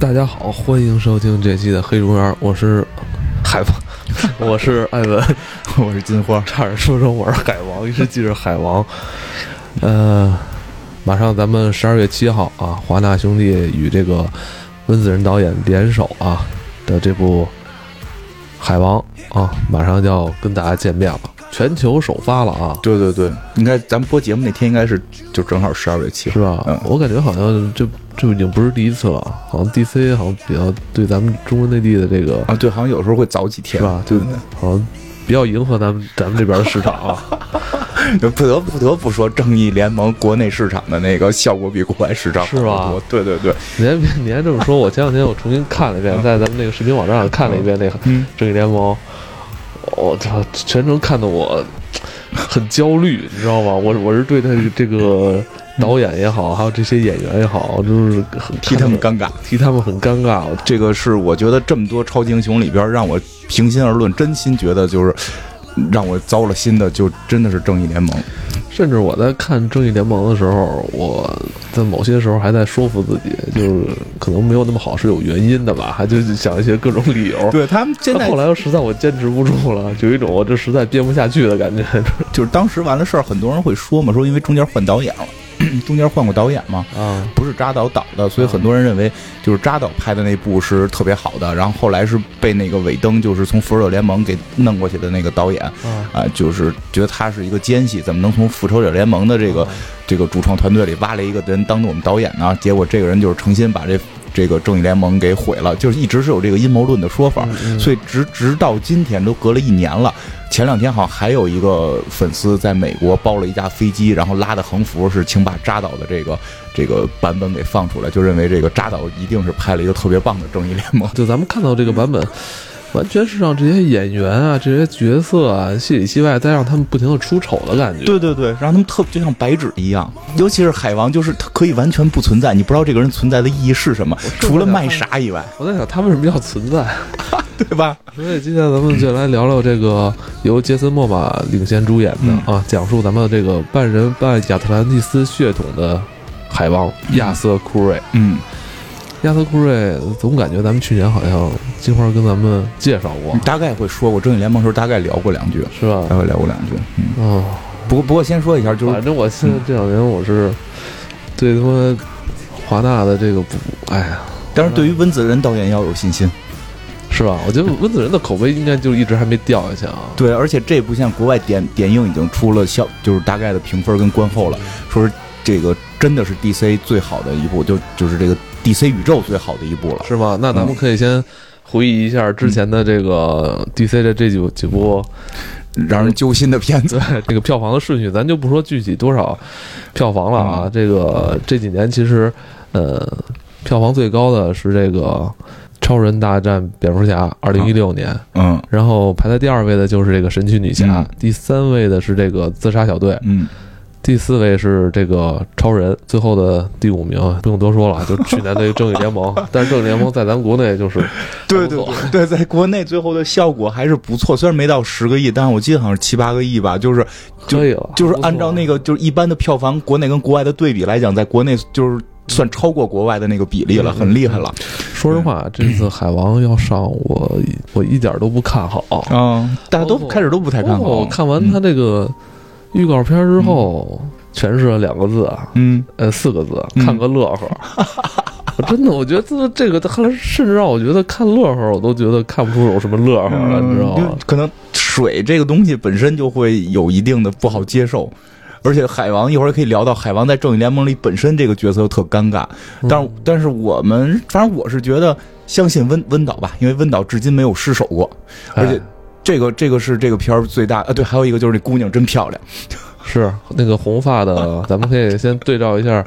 大家好，欢迎收听这期的黑竹园，我是海王，我是艾文，我是金花，差点说成我是海王，一直记着海王。呃，马上咱们十二月七号啊，华纳兄弟与这个温子仁导演联手啊的这部《海王》啊，马上就要跟大家见面了，全球首发了啊，对对对，应该咱们播节目那天应该是就正好十二月七号，是吧？嗯。我感觉好像这这已经不是第一次了，好像 DC 好像比较对咱们中国内地的这个啊，对，好像有时候会早几天，是吧？对,对好像比较迎合咱们咱们这边的市场啊。对，不得不得不说，正义联盟国内市场的那个效果比国外市场好是吧，对对对，你还别你还这么说，我前两天我重新看了一遍，在咱们那个视频网站上看了一遍那个《嗯，正义联盟》，我操，全程看得我很焦虑，你知道吗？我我是对他这个导演也好，还有这些演员也好，就是很替他们尴尬。替他们很尴尬。这个是我觉得这么多超级英雄里边，让我平心而论，真心觉得就是让我糟了心的，就真的是正义联盟。甚至我在看《正义联盟》的时候，我在某些时候还在说服自己，就是可能没有那么好是有原因的吧，还就想一些各种理由。对他们现在后来又实在我坚持不住了，就有一种我这实在编不下去的感觉。就是当时完了事儿，很多人会说嘛，说因为中间换导演了，中间换过导演嘛，啊，不是扎导导的，所以很多人认为就是扎导拍的那部是特别好的，然后后来是被那个尾灯就是从复仇者联盟给弄过去的那个导演啊啊、就是觉得他是一个奸细，怎么能从复仇者联盟的这个这个主创团队里挖来一个人当我们导演呢？结果这个人就是诚心把这这个正义联盟给毁了，就是一直是有这个阴谋论的说法，嗯所以直直到今天都隔了一年了。前两天好像还有一个粉丝在美国包了一架飞机，然后拉的横幅是请把扎导的这个这个版本给放出来，就认为这个扎导一定是拍了一个特别棒的正义联盟。就咱们看到这个版本，完全是让这些演员啊、这些角色啊，戏里戏外再让他们不停的出丑的感觉。对对对，让他们特就像白纸一样，尤其是海王，就是他可以完全不存在，你不知道这个人存在的意义是什么，除了卖傻以外，我在想他为什么要存在？对吧？所以今天咱们就来聊聊这个由杰森·莫玛领衔主演的、啊，讲述咱们这个半人半亚特兰蒂斯血统的海王亚瑟·库瑞。嗯，亚瑟·库瑞总感觉咱们去年好像金花跟咱们介绍过你，大概会说过正义联盟的时候，大概聊过两句，是吧大？概聊过两句。嗯，哦，不过不过先说一下，就是反正我现在这两年我是对他妈华纳的这个不，哎呀，但是对于温子仁导演要有信心。是吧？我觉得温子仁的口碑应该就一直还没掉下去啊。对，而且这部像国外点点映已经出了效，就是大概的评分跟观后了，说是这个真的是 DC 最好的一部，就就是这个 DC 宇宙最好的一部了。是吗？那咱们可以先回忆一下之前的这个 DC 的这几几部，让人揪心的片子。这个票房的顺序，咱就不说具体多少票房了啊。这个这几年其实，呃，票房最高的是这个《超人大战蝙蝠侠》，二零一六年。嗯然后排在第二位的就是这个神奇女侠，嗯第三位的是这个自杀小队，嗯，第四位是这个超人，最后的第五名 不用多说了，就去年的正义联盟。但是正义联盟在咱国内就是对对对对，在国内最后的效果还是不错，虽然没到十个亿，但是我记得好像是七八个亿吧，就是可以了，就是按照那个就是一般的票房，国内跟国外的对比来讲，在国内就是算超过国外的那个比例了，嗯很厉害了。说实话，这次海王要上，我我一点都不看好。嗯，大家都开始都不太看好。我看完他这个预告片之后，诠释了两个字啊，嗯，呃，四个字，嗯看个乐呵。我真的，我觉得这这个后来甚至让我觉得看乐呵，我都觉得看不出有什么乐呵了，你知道吗？可能水这个东西本身就会有一定的不好接受。而且海王一会儿可以聊到海王在正义联盟里本身这个角色又特尴尬，但是但是我们反正我是觉得相信温温导吧，因为温导至今没有失手过，而且哎这个这个是这个片儿最大啊，对，还有一个就是这姑娘真漂亮，是那个红发的，咱们可以先对照一下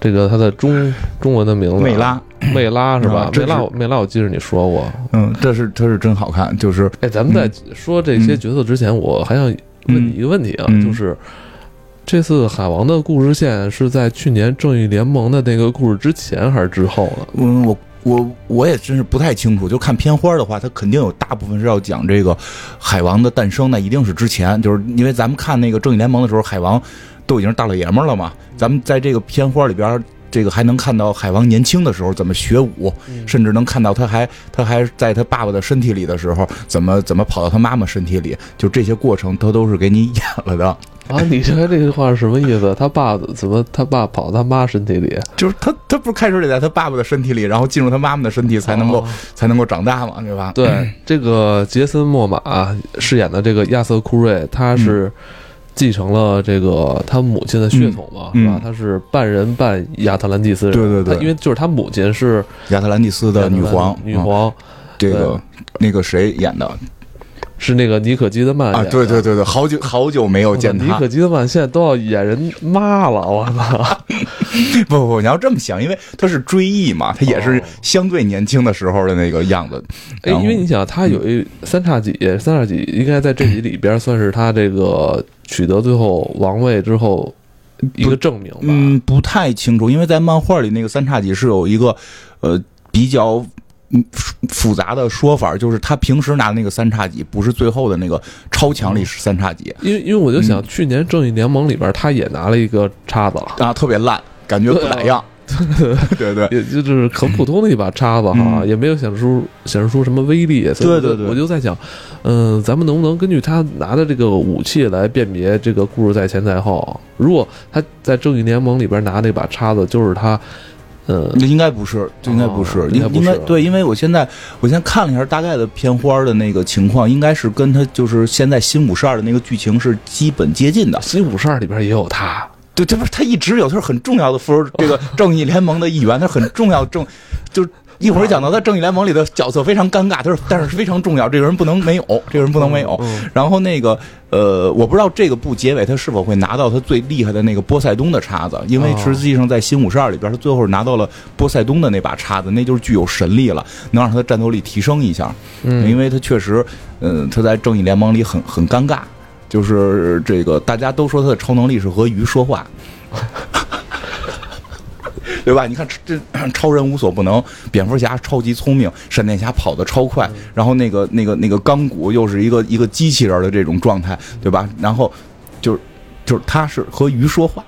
这个她的中中文的名字，啊。魅拉，魅拉是吧？啊？这是。魅拉，魅拉，我记得你说过。嗯，这是这是真好看，就是哎，咱们在说这些角色之前，我还想问你一个问题啊，嗯。就是这次海王的故事线是在去年正义联盟的那个故事之前还是之后呢？嗯，我我我也真是不太清楚。就看片花的话，它肯定有大部分是要讲这个海王的诞生，那一定是之前，就是因为咱们看那个正义联盟的时候，海王都已经是大老爷们儿了嘛。咱们在这个片花里边这个还能看到海王年轻的时候怎么学武，甚至能看到他还他还在他爸爸的身体里的时候怎么怎么跑到他妈妈身体里，就这些过程他都是给你演了的。啊，你这这句话是什么意思？他爸怎么他爸跑他妈身体里？就是他他不是开始得在他爸爸的身体里，然后进入他妈妈的身体才能够才能够长大嘛，对吧？对，这个杰森·莫玛饰演的这个亚瑟·库瑞，他是继承了这个他母亲的血统嘛，是吧？他是半人半亚特兰蒂斯人，对对对，因为就是他母亲是亚特兰蒂斯的女皇，女皇，这个那个谁演的？是那个尼可基德曼啊，对对对对，好久好久没有见他。妮可基德曼现在都要演人妈了，我操！不不不，你要这么想，因为他是追忆嘛，他也是相对年轻的时候的那个样子。哎，因为你想，他有一三叉戟，三叉戟应该在这集里边算是他这个取得最后王位之后一个证明吧？嗯，不太清楚，因为在漫画里那个三叉戟是有一个呃比较。嗯，复杂的说法就是他平时拿的那个三叉戟不是最后的那个超强力士三叉戟，因为因为我就想去年正义联盟里边他也拿了一个叉子啊，特别烂，感觉不咋样，对对，也就是很普通的一把叉子哈，也没有显示出显示出什么威力，对对对，我就在想，嗯，咱们能不能根据他拿的这个武器来辨别这个故事在前在后？如果他在正义联盟里边拿那把叉子，就是他。嗯，应该不是，应该不是，应应该对，因为我现在我先看了一下大概的片花的那个情况，应该是跟他就是现在新五十二的那个剧情是基本接近的。新五十二里边也有他，对，这不是他一直有，他是很重要的复仇这个正义联盟的一员，他很重要正，就。一会儿讲到他正义联盟里的角色非常尴尬，他说但是非常重要，这个人不能没有，这个人不能没有。然后那个呃，我不知道这个部结尾他是否会拿到他最厉害的那个波塞冬的叉子，因为实际上在新五十二里边，他最后拿到了波塞冬的那把叉子，那就是具有神力了，能让他的战斗力提升一下。嗯，因为他确实，嗯，他在正义联盟里很很尴尬，就是这个大家都说他的超能力是和鱼说话。对吧？你看这 超人无所不能，蝙蝠侠超级聪明，闪电侠跑得超快，然后那个那个那个钢骨又是一个一个机器人的这种状态，对吧？然后就是。就是他是和鱼说话，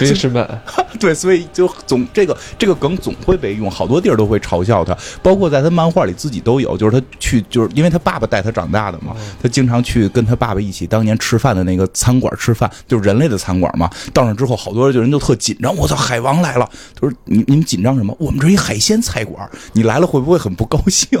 鱼是们，对，所以就总这个这个梗总会被用，好多地儿都会嘲笑他，包括在他漫画里自己都有，就是他去，就是因为他爸爸带他长大的嘛，他经常去跟他爸爸一起当年吃饭的那个餐馆吃饭，就是人类的餐馆嘛。到那之后，好多人就人就特紧张，我操，海王来了！他说你你们紧张什么？我们这一海鲜菜馆，你来了会不会很不高兴？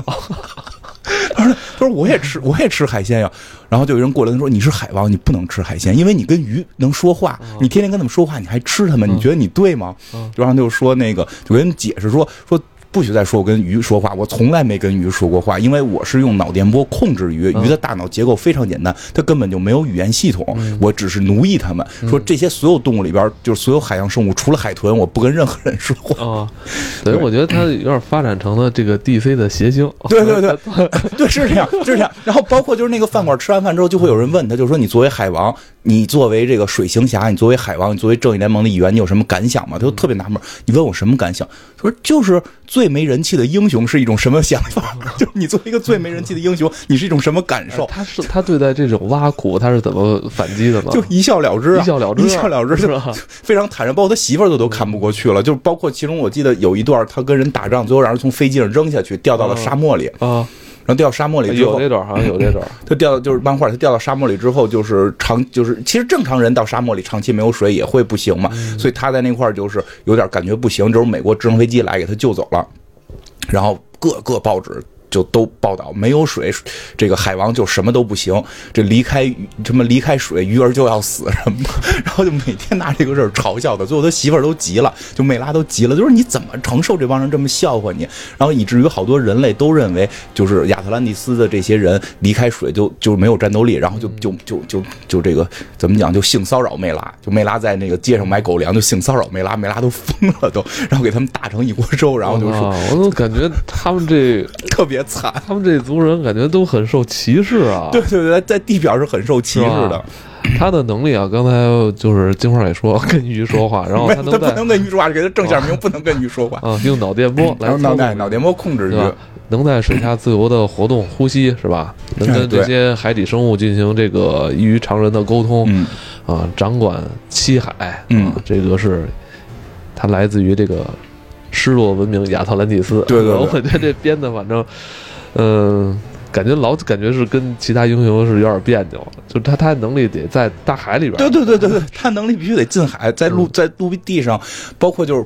他说：“他说我也吃，我也吃海鲜呀。然后就有人过来，他说你是海王，你不能吃海鲜，因为你跟鱼能说话，你天天跟他们说话，你还吃他们，你觉得你对吗？然后就说那个，就跟人解释说说。”不许再说我跟鱼说话，我从来没跟鱼说过话，因为我是用脑电波控制鱼，鱼的大脑结构非常简单，它根本就没有语言系统，我只是奴役它们。说这些所有动物里边，就是所有海洋生物，除了海豚，我不跟任何人说话。啊，所以我觉得它有点发展成了这个 DC 的谐星。对 对对，对 是这样，是这样。然后包括就是那个饭馆吃完饭之后，就会有人问他，就说你作为海王，你作为这个水行侠，你作为海王，你作为正义联盟的一员，你有什么感想吗？他就特别纳闷，你问我什么感想？他说就是。最没人气的英雄是一种什么想法？就是你作为一个最没人气的英雄，你是一种什么感受？他是他对待这种挖苦，他是怎么反击的吗？就一笑了之，一笑了之，一笑了之，是吧？非常坦然，包括他媳妇儿都都看不过去了。就是包括其中，我记得有一段他跟人打仗，最后让人从飞机上扔下去，掉到了沙漠里啊。然后掉沙漠里之后，有这段好像有这段。他掉就是漫画，他掉到沙漠里之后，就是长就是其实正常人到沙漠里长期没有水也会不行嘛。所以他在那块儿就是有点感觉不行，就是美国直升飞机来给他救走了。然后各个报纸。就都报道没有水，这个海王就什么都不行。这离开什么离开水，鱼儿就要死什么。然后就每天拿这个事儿嘲笑他，最后他媳妇儿都急了，就梅拉都急了，就是你怎么承受这帮人这么笑话你？然后以至于好多人类都认为，就是亚特兰蒂斯的这些人离开水就就没有战斗力，然后就就就就就这个怎么讲，就性骚扰梅拉，就梅拉在那个街上买狗粮就性骚扰梅拉，梅拉都疯了都，然后给他们打成一锅粥，然后就说，我都感觉他们这 特别。惨，他们这族人感觉都很受歧视啊！对对对，在地表是很受歧视的。他的能力啊，刚才就是金花也说跟鱼说话，然后他能不能跟鱼说话，给他正下名，不能跟鱼说话啊，用脑电波来脑袋脑电波控制鱼，能在水下自由的活动呼吸是吧？能跟这些海底生物进行这个异于常人的沟通啊，掌管七海，嗯，这个是。它来自于这个失落文明亚特兰蒂斯。对对对 我觉得这编的反正，嗯、感觉老感觉是跟其他英雄是有点别扭，就他他能力得在大海里边。对对对对对，他能力必须得进海，在陆嗯在陆地上，包括就是。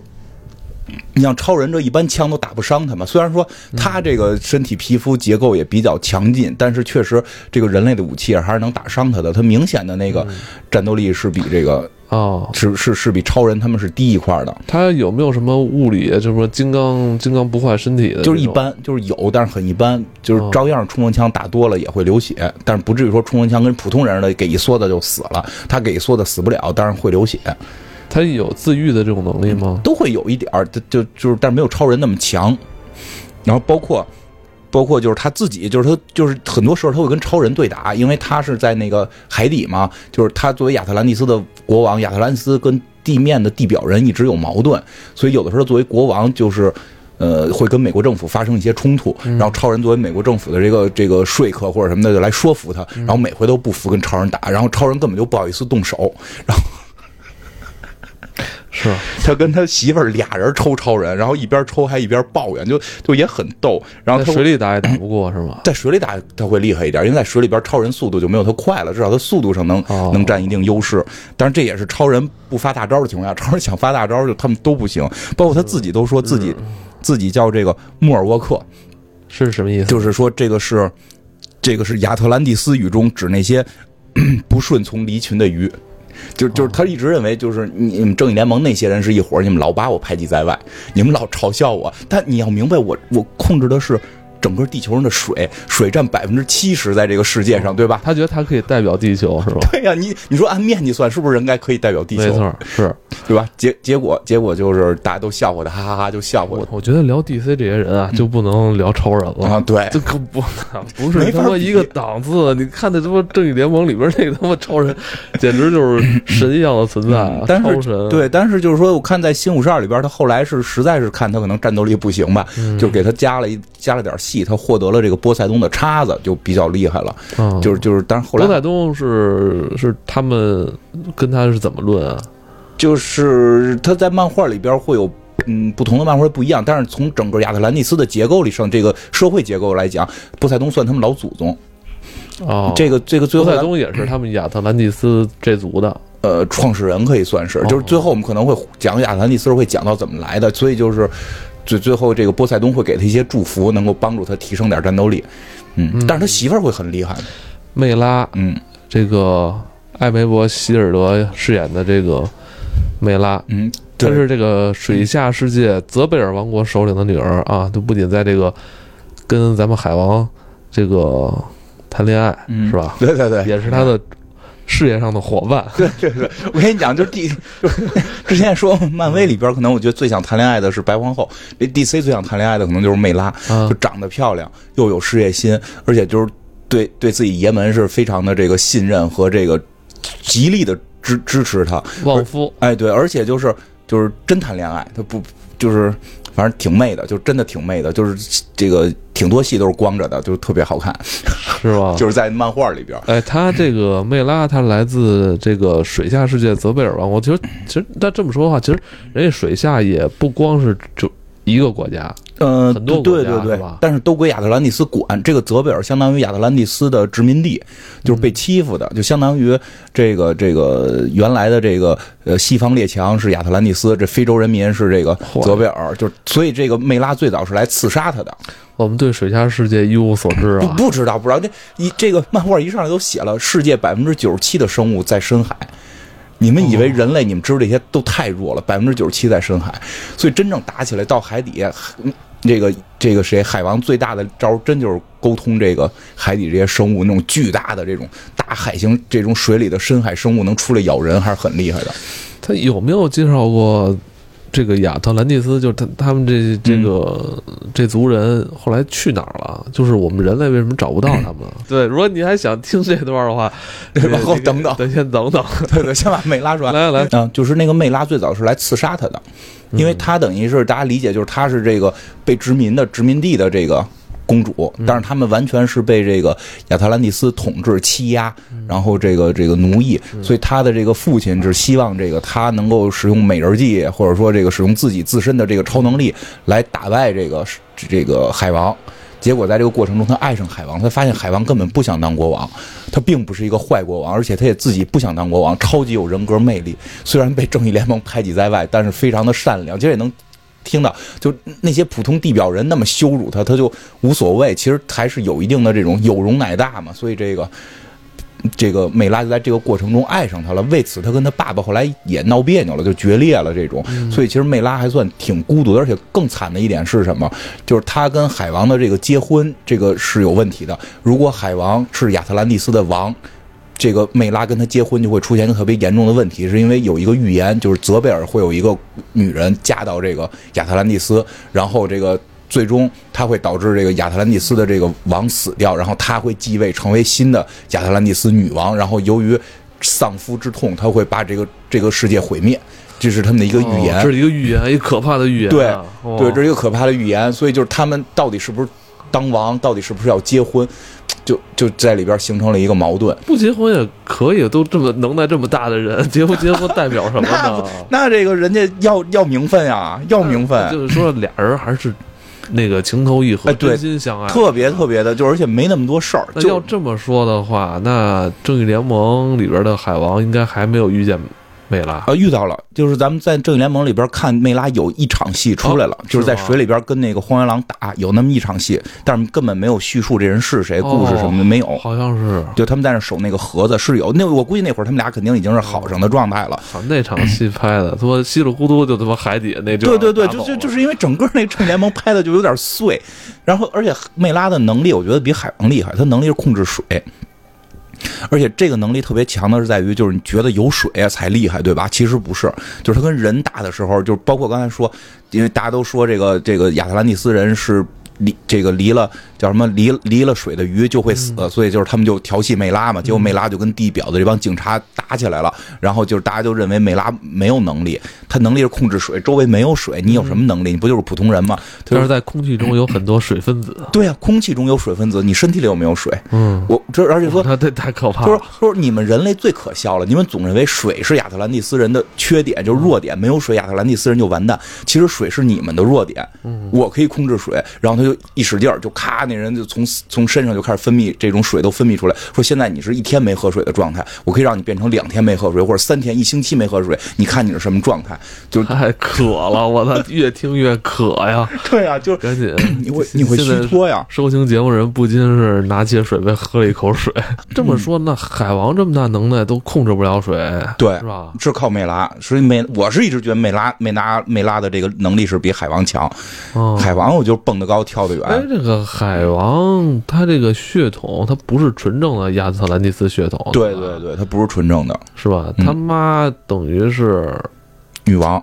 你像超人这一般枪都打不伤他嘛，虽然说他这个身体皮肤结构也比较强劲，但是确实这个人类的武器还是能打伤他的。他明显的那个战斗力是比这个哦，是是是比超人他们是低一块的，他有没有什么物理，就是说金刚金刚不坏身体的？就是一。般，就是有，但是很一般，就是哦照样冲锋枪打多了也会流血，但是不至于说冲锋枪跟普通人的给一梭子就死了，他给一梭子死不了，但是会流血。他有自愈的这种能力吗？都会有一点儿，就就就是，但是没有超人那么强。然后包括包括就是他自己，就是他就是很多时候他会跟超人对打，因为他是在那个海底嘛，就是他作为亚特兰蒂斯的国王，亚特兰蒂斯跟地面的地表人一直有矛盾，所以有的时候作为国王就是。呃，会跟美国政府发生一些冲突，然后超人作为美国政府的这个这个说客或者什么的来说服他，然后每回都不服跟超人打，然后超人根本就不好意思动手，然后是他跟他媳妇儿俩人抽超人，然后一边抽还一边抱怨，就就也很逗。然后他在水里打也打不过是吧？在水里打他会厉害一点，因为在水里边超人速度就没有他快了，至少他速度上能、哦能占一定优势。但是这也是超人不发大招的情况下，超人想发大招就他们都不行，包括他自己都说自己、自己叫这个莫尔沃克，是什么意思？就是说这个是这个是亚特兰蒂斯语中指那些 不顺从离群的鱼。就就是他一直认为，就是你你们正义联盟那些人是一伙儿，你们老把我排挤在外，你们老嘲笑我。但你要明白我，我控制的是整个地球上的水，水占百分之七十在这个世界上，对吧？他觉得他可以代表地球是吧？对呀、你你说按面积算，是不是应该可以代表地球？没错，是对吧？结结果结果就是大家都笑话他，哈哈哈，就笑话我我觉得聊 DC 这些人啊，就不能聊超人了。他啊。对，这可不不是他妈一个档次。你看那他妈正义联盟里边那个他妈超人，简直就是神一样的存在啊！但是超神对，但是就是说，我看在《新五十二》里边，他后来是实在是看他可能战斗力不行吧，嗯就给他加了一加了点戏，他获得了这个波塞冬的叉子，就比较厉害了。啊，就是就是，但是后来波塞冬是是他们跟他是怎么论啊？就是他在漫画里边会有。嗯，不同的漫画不一样，但是从整个亚特兰蒂斯的结构里上，这个社会结构来讲，波塞冬算他们老祖宗。哦，这个这个最后来罗塞冬也是他们亚特兰蒂斯这族的。呃创始人可以算是，哦就是最后我们可能会讲亚特兰蒂斯会讲到怎么来的，所以就是最最后这个波塞冬会给他一些祝福，能够帮助他提升点战斗力。嗯，但是他媳妇儿会很厉害。梅拉，嗯这个艾梅伯希尔德饰演的这个梅拉，嗯，她是这个水下世界泽贝尔王国首领的女儿啊，她不仅在这个跟咱们海王这个谈恋爱，嗯是吧？对对对，也是他的事业上的伙伴。对对对，我跟你讲，就是 D，就是 之前说漫威里边，可能我觉得最想谈恋爱的是白皇后，这 DC 最想谈恋爱的可能就是魅拉，啊就长得漂亮，又有事业心，而且就是对对自己爷们是非常的这个信任和这个极力的支支持他。旺夫，哎，对，而且就是就是真谈恋爱，他不就是反正挺媚的，就真的挺媚的，就是这个挺多戏都是光着的，就是特别好看，是吧？就是在漫画里边。哎，他这个魅拉，他来自这个水下世界泽贝尔王国。其实，其实他这么说的话，其实人家水下也不光是就一个国家，嗯，很多国家对对对但是都归亚特兰蒂斯管。这个泽贝尔相当于亚特兰蒂斯的殖民地，就是嗯被欺负的，就相当于这个这个原来的这个呃西方列强是亚特兰蒂斯，这非洲人民是这个泽贝尔，就所以这个梅拉最早是来刺杀他的。我们对水下世界一无所知不啊。不知道不知道，这一这个漫画一上来都写了，世界百分之九十七的生物在深海。你们以为人类，你们知道这些都太弱了，百分之九十七在深海，所以真正打起来到海底，嗯这个这个谁海王最大的招儿真就是沟通这个海底这些生物，那种巨大的这种大海星这种水里的深海生物能出来咬人，还是很厉害的。他有没有介绍过这个亚特兰蒂斯？就是他他们这这个、这族人后来去哪儿了？就是我们人类为什么找不到他们？对，如果你还想听这段的话，对往后等等咱先等等。对对，先把妹拉出来。来来，嗯，就是那个妹拉最早是来刺杀他的，因为他等于是大家理解就是他是这个被殖民的殖民地的这个公主，但是他们完全是被这个亚特兰蒂斯统治欺压，然后这个这个奴役，所以他的这个父亲是希望这个他能够使用美人计，或者说这个使用自己自身的这个超能力来打败这个这个海王。结果在这个过程中，他爱上海王，他发现海王根本不想当国王，他并不是一个坏国王，而且他也自己不想当国王，超级有人格魅力。虽然被正义联盟排挤在外，但是非常的善良。其实也能听到，就那些普通地表人那么羞辱他，他就无所谓。其实还是有一定的这种有容乃大嘛。所以这个。这个美拉就在这个过程中爱上他了，为此他跟他爸爸后来也闹别扭了，就决裂了。这种，所以其实美拉还算挺孤独的，而且更惨的一点是什么？就是他跟海王的这个结婚，这个是有问题的。如果海王是亚特兰蒂斯的王，这个梅拉跟他结婚就会出现一个特别严重的问题，是因为有一个预言，就是泽贝尔会有一个女人嫁到这个亚特兰蒂斯，然后这个。最终，他会导致这个亚特兰蒂斯的这个王死掉，然后他会继位成为新的亚特兰蒂斯女王。然后由于丧夫之痛，他会把这个这个世界毁灭。这是他们的一个预言，这是一个预言，一个可怕的预言。对，对，这是一个可怕的预言。所以就是他们到底是不是当王，到底是不是要结婚，就就在里边形成了一个矛盾。不结婚也可以，都这么能耐这么大的人，结不结婚代表什么呢？那这个人家要要名分呀，要名分。就是说俩人还是。那个情投意合，真心相爱，特别特别的，就而且没那么多事儿。那要这么说的话，那正义联盟里边的海王应该还没有遇见。美拉啊，遇到了，就是咱们在正义联盟里边看，梅拉有一场戏出来了，就是在水里边跟那个荒原狼打，有那么一场戏，但是根本没有叙述这人是谁，故事什么的没有，好像是，就他们在那守那个盒子是有，那我估计那会儿他们俩肯定已经是好上的状态了。那场戏拍的，他妈稀里糊涂就他妈海底下那对对对，就就就是因为整个那正义联盟拍的就有点碎，然后而且梅拉的能力我觉得比海王厉害，他能力是控制水。而且这个能力特别强的是在于，就是你觉得有水才厉害，对吧？其实不是，就是他跟人打的时候，就是包括刚才说，因为大家都说这个这个亚特兰蒂斯人是。离这个离了叫什么离离了水的鱼就会死，所以就是他们就调戏梅拉嘛，结果梅拉就跟地表的这帮警察打起来了，然后就是大家就认为梅拉没有能力，他能力是控制水，周围没有水，你有什么能力？你不就是普通人吗？但是在空气中有很多水分子。对啊，空气中有水分子，你身体里有没有水？嗯，我这而且说他这太可怕了。就是说你们人类最可笑了，你们总认为水是亚特兰蒂斯人的缺点，就是弱点，没有水亚特兰蒂斯人就完蛋。其实水是你们的弱点。嗯，我可以控制水，然后他就一使劲儿，就咔，那人就从从身上就开始分泌这种水，都分泌出来。说现在你是一天没喝水的状态，我可以让你变成两天没喝水，或者三天、一星期没喝水，你看你是什么状态？就太渴了，我操，越听越渴呀！对啊，就赶紧，你会你会虚脱呀。收听节目人不禁是拿起水杯喝了一口水。这么说，那海王这么大能耐都控制不了水，对，是吧？是靠美拉，所以美我是一直觉得美拉美拉美拉的这个能力是比海王强。海王我就蹦得高跳得远。哎，这个海王他这个血统他不是纯正的亚特兰蒂斯血统，对对对，他不是纯正的，是吧？他妈等于是女王。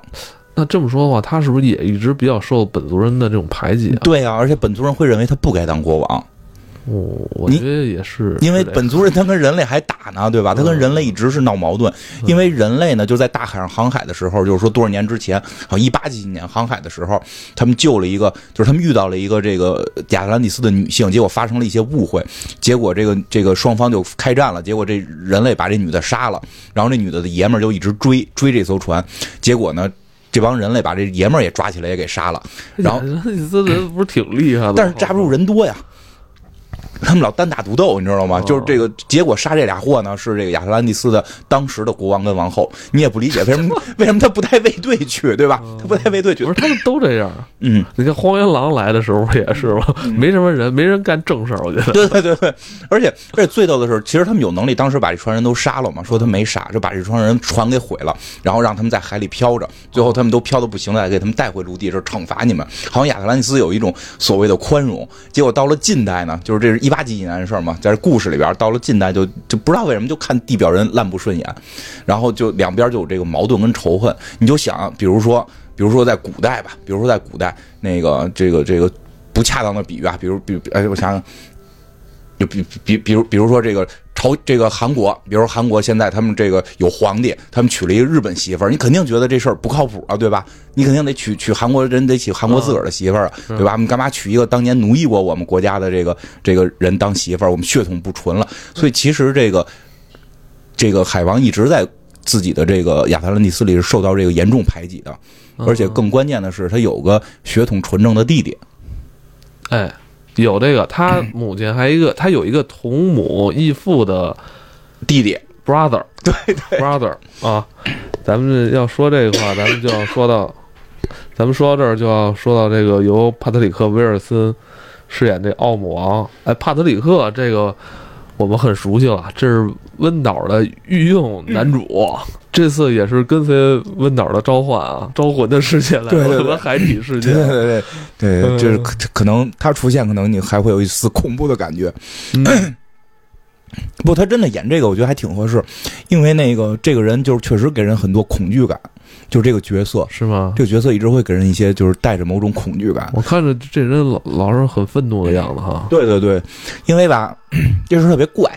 那这么说的话，他是不是也一直比较受本族人的这种排挤？对啊，而且本族人会认为他不该当国王。哦，我觉得也是，因为本族人他跟人类还打呢，对吧？他跟人类一直是闹矛盾，因为人类呢就在大海上航海的时候，就是说多少年之前，好一八几几年航海的时候，他们救了一个，就是他们遇到了一个这个亚特兰蒂斯的女性，结果发生了一些误会，结果这个这个双方就开战了，结果这人类把这女的杀了，然后这女的的爷们儿就一直追追这艘船，结果呢，这帮人类把这爷们儿也抓起来也给杀了，然后亚特兰蒂斯人不是挺厉害的，但是架不住人多呀。他们老单打独斗，你知道吗？就是这个结果杀这俩货呢，是这个亚特兰蒂斯的当时的国王跟王后。你也不理解为什么？为什么他不带卫队去，对吧？他不带卫队去，不是他们都这样。嗯，你看荒原狼来的时候也是吧？没什么人，没人干正事儿，我觉得。对对对对，而且而且最逗的是，其实他们有能力，当时把这船人都杀了嘛。说他没杀，就把这船人船给毁了，然后让他们在海里漂着，最后他们都漂的不行了，给他们带回陆地，是惩罚你们。好像亚特兰蒂斯有一种所谓的宽容，结果到了近代呢，就是这是一。八几几年的事儿嘛，在这故事里边，到了近代就就不知道为什么就看地表人烂不顺眼，然后就两边就有这个矛盾跟仇恨。你就想，比如说，比如说在古代吧，比如说在古代那个这个这个不恰当的比喻啊，比如比哎，我想想，就比比比如比如说这个朝这个韩国，比如说韩国现在他们这个有皇帝，他们娶了一个日本媳妇儿，你肯定觉得这事儿不靠谱啊，对吧？你肯定得娶娶韩国人，得娶韩国自个儿的媳妇儿啊，对吧？我们干嘛娶一个当年奴役过我们国家的这个这个人当媳妇儿？我们血统不纯了。所以其实这个这个海王一直在自己的这个亚特兰蒂斯里是受到这个严重排挤的，而且更关键的是，他有个血统纯正的弟弟。哎，有这个，他母亲还一个，他有一个同母异父的弟弟，brother 对对 brother 啊。咱们要说这个话，咱们就要说到，咱们说到这儿就要说到这个由帕特里克·威尔森饰演这奥姆王。哎，帕特里克这个我们很熟悉了，这是温导的御用男主，这次也是跟随温导的召唤啊，招魂的世界来了，和海底世界 对。对对就是可可能他出现，可能你还会有一丝恐怖的感觉。嗯 不，他真的演这个，我觉得还挺合适，因为那个这个人就是确实给人很多恐惧感，就是这个角色，是吗？这个角色一直会给人一些就是带着某种恐惧感。我看着这人老老是很愤怒的样子哈。对对对，因为吧，这事儿特别怪，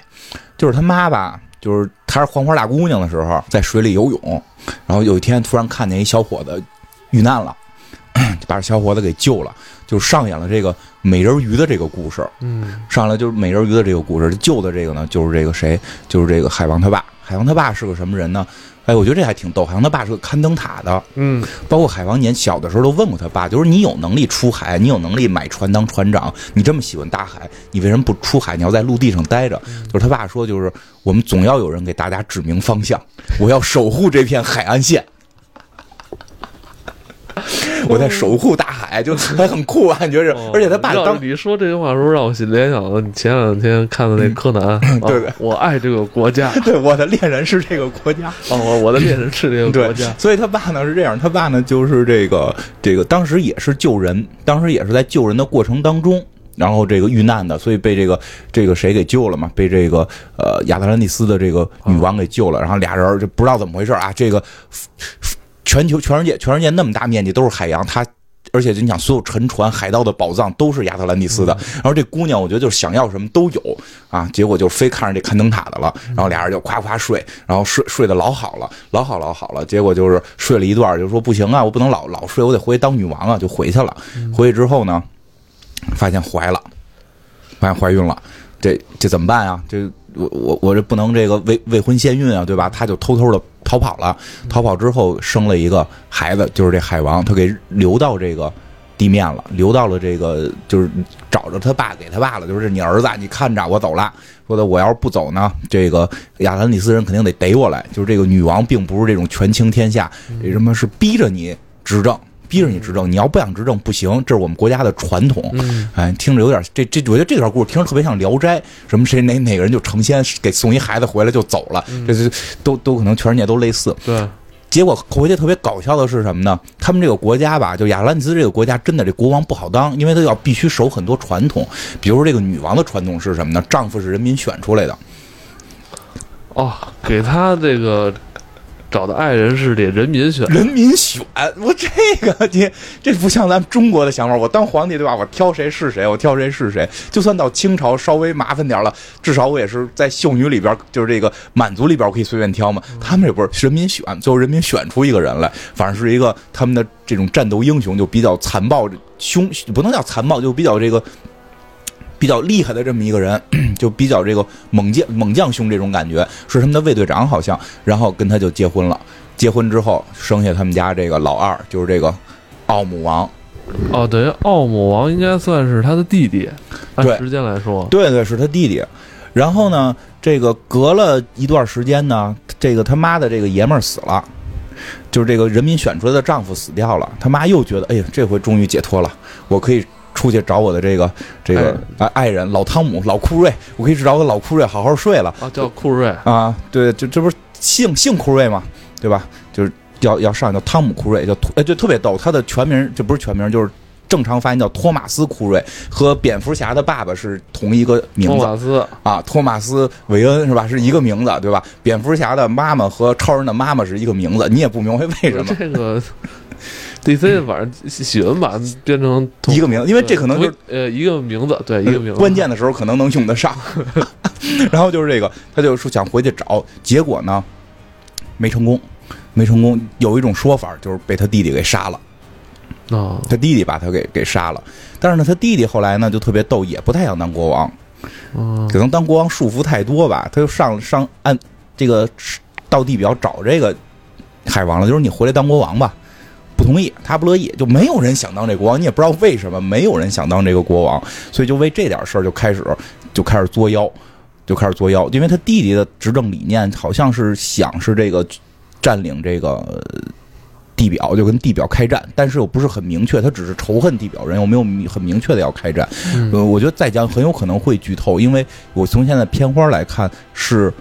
就是他妈吧，就是她是黄花大姑娘的时候，在水里游泳，然后有一天突然看见一小伙子遇难了，就 把这小伙子给救了，就上演了这个美人鱼的这个故事。嗯上来就是美人鱼的这个故事，救的这个呢，就是这个谁，就是这个海王他爸。海王他爸是个什么人呢？哎，我觉得这还挺逗。海王他爸是个看灯塔的，嗯包括海王年小的时候都问过他爸，就是你有能力出海，你有能力买船当船长，你这么喜欢大海，你为什么不出海？你要在陆地上待着？就是他爸说，就是我们总要有人给大家指明方向，我要守护这片海岸线。我在守护大海，就还很酷啊，你觉着？而且他爸当让你说这句话的时候，让我联想到你前两天看的那柯南，啊对对我爱这个国家，对我的恋人是这个国家，哦，我我的恋人是这个国家，，所以他爸呢是这样，他爸呢就是这个这个当时也是救人，当时也是在救人的过程当中。然后这个遇难的，所以被这个这个谁给救了嘛？被这个呃亚特兰蒂斯的这个女王给救了。然后俩人就不知道怎么回事啊。这个全球全世界全世界那么大面积都是海洋，它而且你想所有沉船海盗的宝藏都是亚特兰蒂斯的。然后这姑娘我觉得就是想要什么都有啊，结果就非看上这看灯塔的了。然后俩人就夸夸睡，然后睡睡得老好了，老好老好了。结果就是睡了一段，就说不行啊，我不能老老睡，我得回去当女王啊，就回去了。回去之后呢，发现怀了，发现怀孕了，这这怎么办啊？这我我我这不能这个未未婚先孕啊，对吧？他就偷偷的逃跑了，逃跑之后生了一个孩子，就是这海王，他给留到这个地面了，留到了这个就是找着他爸给他爸了，就是你儿子，你看着我走了。说的我要是不走呢，这个亚特兰蒂斯人肯定得逮我来。就是这个女王并不是这种权倾天下，这什么是逼着你执政，逼着你执政。你要不想执政不行，这是我们国家的传统。嗯哎，听着有点这这，我觉得这段故事听着特别像《聊斋》，什么谁哪哪个人就成仙给送一孩子回来就走了，这这都都可能全世界都类似。对，结果回去特别搞笑的是什么呢？他们这个国家吧，就亚特兰蒂斯这个国家，真的这国王不好当，因为他要必须守很多传统，比如说这个女王的传统是什么呢？丈夫是人民选出来的，哦，给他这个找的爱人是得人民选，人民选。我这个你这不像咱们中国的想法，我当皇帝对吧？我挑谁是谁，我挑谁是谁。就算到清朝稍微麻烦点了，至少我也是在秀女里边，就是这个满族里边，我可以随便挑嘛。他们也不是人民选，最后人民选出一个人来，反正是一个他们的这种战斗英雄，就比较残暴凶，不能叫残暴，就比较这个。比较厉害的这么一个人，就比较这个猛将猛将兄这种感觉，是他们的卫队长好像，然后跟他就结婚了。结婚之后生下他们家这个老二，就是这个奥姆王。哦，等于奥姆王应该算是他的弟弟，按时间来说，对对，是他弟弟。然后呢，这个隔了一段时间呢，这个他妈的这个爷们儿死了，就是这个人民选出来的丈夫死掉了。他妈又觉得，哎呀，这回终于解脱了，我可以出去找我的这个这个啊爱人老汤姆老库瑞，我可以去找我的老库瑞好好睡了。啊，叫库瑞，啊，对，这这不是姓姓库瑞吗？对吧？就是要要上叫汤姆库瑞，叫托哎，就特别逗，他的全名就不是全名，就是正常发音叫托马斯库瑞，和蝙蝠侠的爸爸是同一个名字托马斯，啊，托马斯韦恩是吧？是一个名字，对吧？蝙蝠侠的妈妈和超人的妈妈是一个名字，你也不明白为什么。这个 DC 反正喜欢把它编成一个名字因为这可能就是呃一个名字，对一个名字，关键的时候可能能用得上。然后就是这个，他就说想回去找，结果呢没成功，没成功。有一种说法就是被他弟弟给杀了，啊，他弟弟把他给给杀了。但是呢，他弟弟后来呢就特别逗，也不太想当国王，嗯可能当国王束缚太多吧，他就上上按这个到地表找这个海王了，就是你回来当国王吧。不同意，他不乐意，就没有人想当这国王，你也不知道为什么没有人想当这个国王，所以就为这点事儿就开始就开始作妖，就开始作妖，因为他弟弟的执政理念好像是想是这个占领这个呃地表，就跟地表开战，但是又不是很明确，他只是仇恨地表人，又没有很明确的要开战。嗯呃，我觉得再讲很有可能会剧透，因为我从现在片花来看是。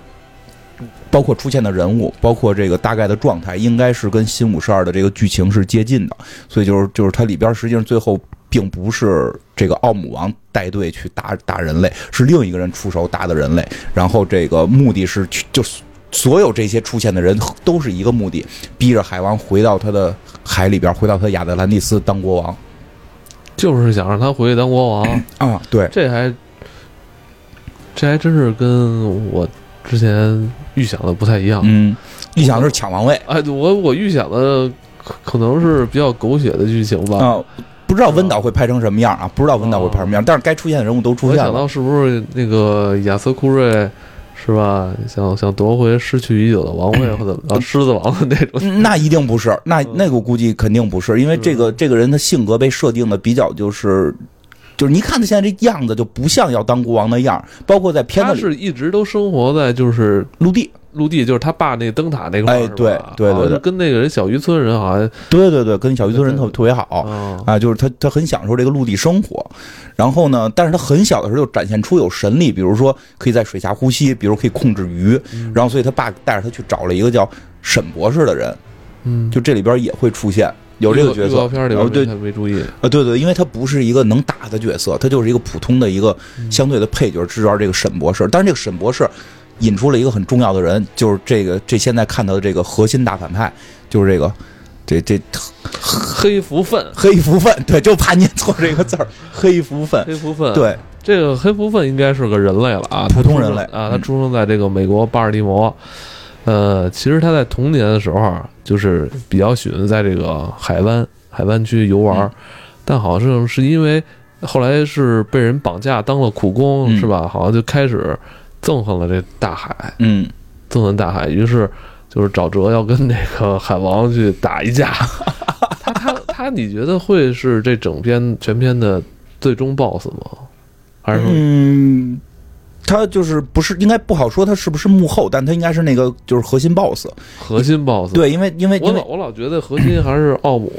包括出现的人物，包括这个大概的状态，应该是跟新五十二的这个剧情是接近的，所以就是就是它里边实际上最后并不是这个奥姆王带队去打打人类，是另一个人出手打的人类，然后这个目的是去就是所有这些出现的人都是一个目的，逼着海王回到他的海里边，回到他亚特兰蒂斯当国王。就是想让他回去当国王，啊，对，这还这还真是跟我之前预想的不太一样。嗯，预想的是抢王位哎，我我预想的可可能是比较狗血的剧情吧。啊。不知道温导会拍成什么样啊？不知道温导会拍什么样，但是该出现的人物都出现了。我想到是不是那个亚瑟库瑞是吧？想想夺回失去已久的王位 或者啊狮子王的那种。嗯那一定不是，那那个我估计肯定不是，因为这个这个人的性格被设定的比较就是，就是你看他现在这样子就不像要当国王的样儿，包括在片子里。他是一直都生活在就是陆地，陆地，就是他爸那个灯塔那块儿，哎对对对跟那个人小渔村人好像对对对，跟小渔村人特特别好。啊，啊，就是他，他很享受这个陆地生活，然后呢，但是他很小的时候就展现出有神力，比如说可以在水下呼吸，比如可以控制鱼，然后所以他爸带着他去找了一个叫沈博士的人，嗯，就这里边也会出现有这个角色预告，片里边哦对没没注意，啊，对对，因为他不是一个能打的角色，他就是一个普通的一个相对的配角，支援这个沈博士。但是这个沈博士引出了一个很重要的人，就是这个这现在看到的这个核心大反派，就是这个这这黑福分，黑福分，对，就怕念错这个字儿，黑福分，黑福分，，对，这个黑福分应该是个人类了啊，普通人类啊，他嗯出生在这个美国巴尔的摩。呃，其实他在童年的时候啊就是比较喜欢在这个海湾海湾区游玩，嗯但好像是因为后来是被人绑架当了苦工，嗯是吧？好像就开始憎恨了这大海，嗯，憎恨大海，于是就是沼泽要跟那个海王去打一架。他 他他，你觉得会是这整篇全篇的最终 BOSS 吗？还是说嗯，他就是不是应该不好说他是不是幕后，但他应该是那个就是核心 boss。核心 BOSS？，对，因为因为我老我老觉得核心还是奥姆。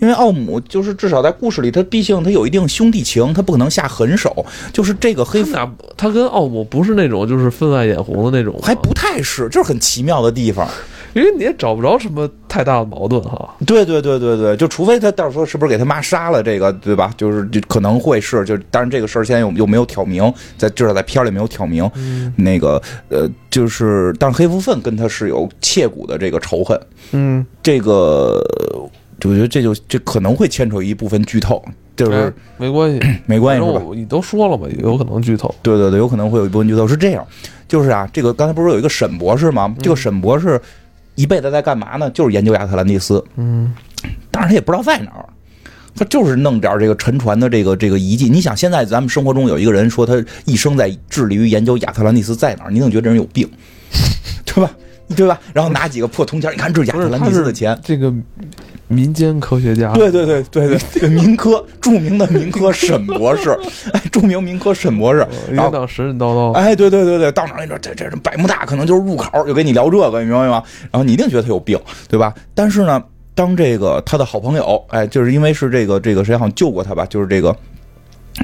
因为奥姆就是至少在故事里，他毕竟他有一定兄弟情，他不可能下狠手。就是这个黑他们俩，他跟奥姆不是那种就是分外眼红的那种，还不太是，就是很奇妙的地方。因为你也找不着什么太大的矛盾哈。对对对对对，就除非他到时候是不是给他妈杀了这个，对吧？就是就可能会是，就当然这个事儿现在又又没有挑明，在至少在片儿里没有挑明。嗯那个呃，就是但是黑福分跟他是有切骨的这个仇恨，嗯，这个我觉得这就这可能会牵扯一部分剧透，就是哎没关系，没关系 是吧？你都说了嘛，有可能剧透。对对对，有可能会有一部分剧透是这样，就是啊，这个刚才不是有一个沈博士吗？这个沈博士一辈子在干嘛呢？就是研究亚特兰蒂斯，嗯，但是他也不知道在哪儿。他就是弄点这个沉船的这个这个遗迹。你想，现在咱们生活中有一个人说他一生在致力于研究亚特兰蒂斯在哪儿，你怎么觉得这人有病，对吧？对吧？然后拿几个破铜钱，你看这是亚特兰蒂斯的钱。这个民间科学家，对对对对对，这个民科著名的民科沈博士，哎，著名民科沈博士，然后一天到神神叨叨。哎，对对对对，到哪儿你说这这这百慕大可能就是入口，就跟你聊这个，你明白吗？然后你一定觉得他有病，对吧？但是呢，当这个他的好朋友，哎，就是因为是这个这个谁好像救过他吧，就是这个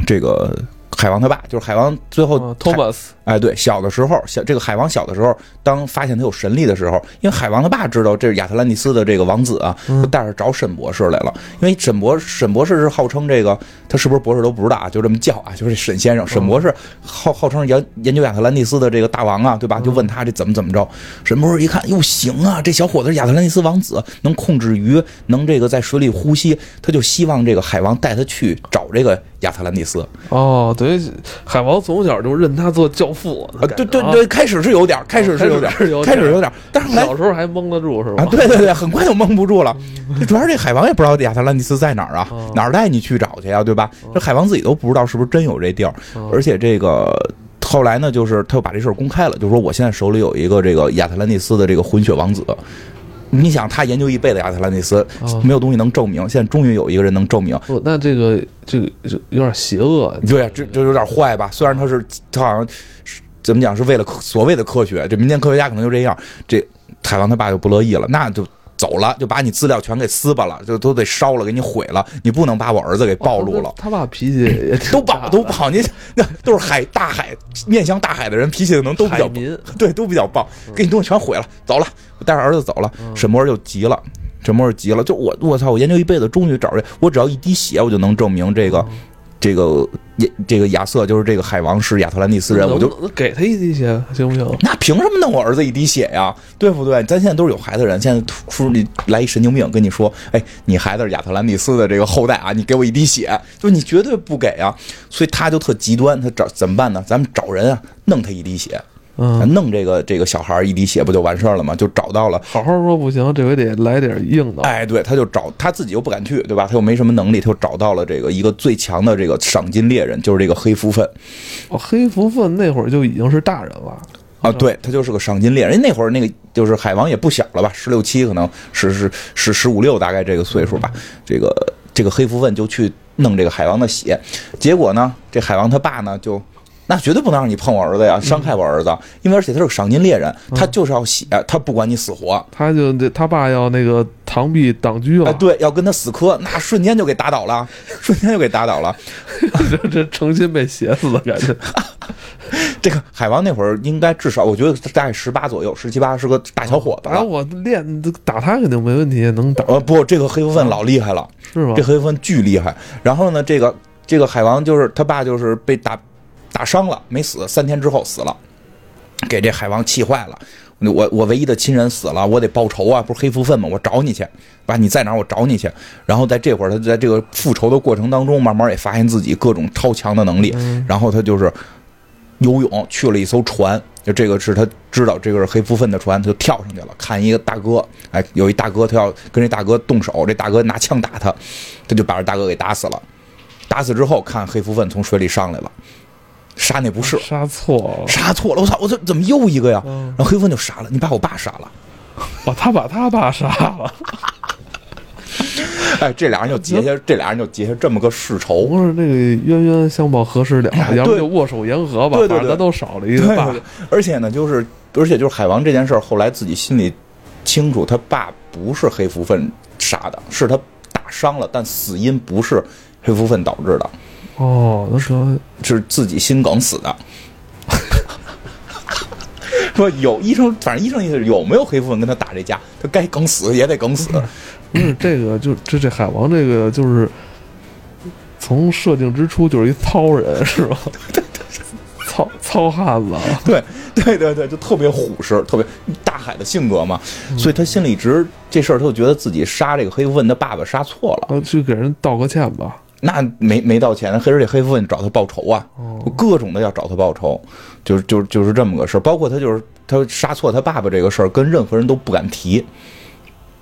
这个海王他爸，就是海王最后嗯，Thomas，哎，对，小的时候，小这个海王小的时候，当发现他有神力的时候，因为海王他爸知道这是亚特兰蒂斯的这个王子啊，就带着找沈博士来了。因为沈博沈博士是号称这个他是不是博士都不知道啊，就这么叫啊，就是沈先生。沈博士号号称研研究亚特兰蒂斯的这个大王啊，对吧？就问他这怎么怎么着。沈博士一看，哟，行啊，这小伙子是亚特兰蒂斯王子，能控制鱼，能这个在水里呼吸，他就希望这个海王带他去找这个亚特兰蒂斯。哦，等于海王从小就认他做教父啊，对对对，开始是有点，开始是有点，开始有点，但是小时候还蒙得住是吧？啊，对对对，很快就蒙不住了。主要是这海王也不知道亚特兰蒂斯在哪儿啊，哪儿带你去找去呀，对吧？这海王自己都不知道是不是真有这地儿，而且这个后来呢，就是他又把这事儿公开了，就说我现在手里有一个这个亚特兰蒂斯的这个混血王子。你想他研究一辈子亚特兰蒂斯，没有东西能证明，现在终于有一个人能证明。那这个这个有点邪恶，对，这就有点坏吧？虽然他是他好像怎么讲是为了所谓的科学，这民间科学家可能就这样。这海王他爸就不乐意了，那就。走了，就把你资料全给撕巴了，就都得烧了，给你毁了。你不能把我儿子给暴露了。他爸脾气也 都暴，都不好。你那都是海大海面向大海的人，脾气可能都比较对，都比较暴。给你东西全毁了，走了，我带着儿子走了。沈摩尔就急了，沈摩尔急了，就我我操！我研究一辈子，终于找着，我只要一滴血，我就能证明这个。这个亚这个亚瑟就是这个海王是亚特兰蒂斯人，我就给他一滴血行不行？那凭什么弄我儿子一滴血呀？对不对？咱现在都是有孩子人，现在突你来一神经病跟你说，哎，你孩子是亚特兰蒂斯的这个后代啊，你给我一滴血，就你绝对不给啊！所以他就特极端，他找怎么办呢？咱们找人啊，弄他一滴血。嗯，弄这个这个小孩一滴血不就完事儿了吗？就找到了。好好说不行，这回得来点硬的。哎，对，他就找他自己又不敢去，对吧？他又没什么能力，他就找到了这个一个最强的这个赏金猎人，就是这个黑福分。哦，黑福分那会儿就已经是大人了啊！对他就是个赏金猎人，那会儿那个就是海王也不小了吧？十六七可能是是是十五六大概这个岁数吧。这个这个黑福分就去弄这个海王的血，结果呢，这海王他爸呢就。那绝对不能让你碰我儿子呀，伤害我儿子，因为而且他是个赏金猎人，他就是要血，他不管你死活，他就他爸要那个螳臂挡车了，对，要跟他死磕，那瞬间就给打倒了，瞬间就给打倒了，这这诚心被写死的感觉。这个海王那会儿应该至少，我觉得大概十八左右，十七八是个大小伙子。啊，我练打他肯定没问题，能打。呃，不，这个黑夫分老厉害了，是吗？这黑夫分巨厉害。然后呢，这个这个海王就是他爸，就是被打。打伤了没死，三天之后死了，给这海王气坏了。我我唯一的亲人死了，我得报仇啊！不是黑福分吗？我找你去，把你在哪儿？我找你去。然后在这会儿，他在这个复仇的过程当中，慢慢也发现自己各种超强的能力。然后他就是游泳去了一艘船，就这个是他知道这个是黑福分的船，他就跳上去了，看一个大哥，哎，有一大哥，他要跟这大哥动手，这大哥拿枪打他，他就把这大哥给打死了。打死之后，看黑福分从水里上来了。杀那不是，杀错了，杀错了！我操，我这怎么又一个呀？然后黑风就杀了，你把我爸杀了，把他把他爸杀了。哎，这俩人就结下，这俩人就结下这么个世仇。不是那个冤冤相报何时了？要不就握手言和吧？对对对，都少了一个爸。而且呢，就是而且就是海王这件事儿，后来自己心里清楚，他爸不是黑福分杀的，是他打伤了，但死因不是黑福分导致的。哦，那说是自己心梗死的。说有医生，反正医生意思有没有黑夫人跟他打这架，他该梗死也得梗死。不是这个，就这这海王这个就是从设定之初就是一糙人，是吧？糙糙汉子。对对对对，就特别虎实，特别大海的性格嘛。所以他心里一直这事儿，他就觉得自己杀这个黑夫人的爸爸杀错了，去给人道个歉吧。那没没道歉，黑人这黑夫人找他报仇啊，各种的要找他报仇，就是就是就是这么个事儿。包括他就是他杀错他爸爸这个事儿，跟任何人都不敢提。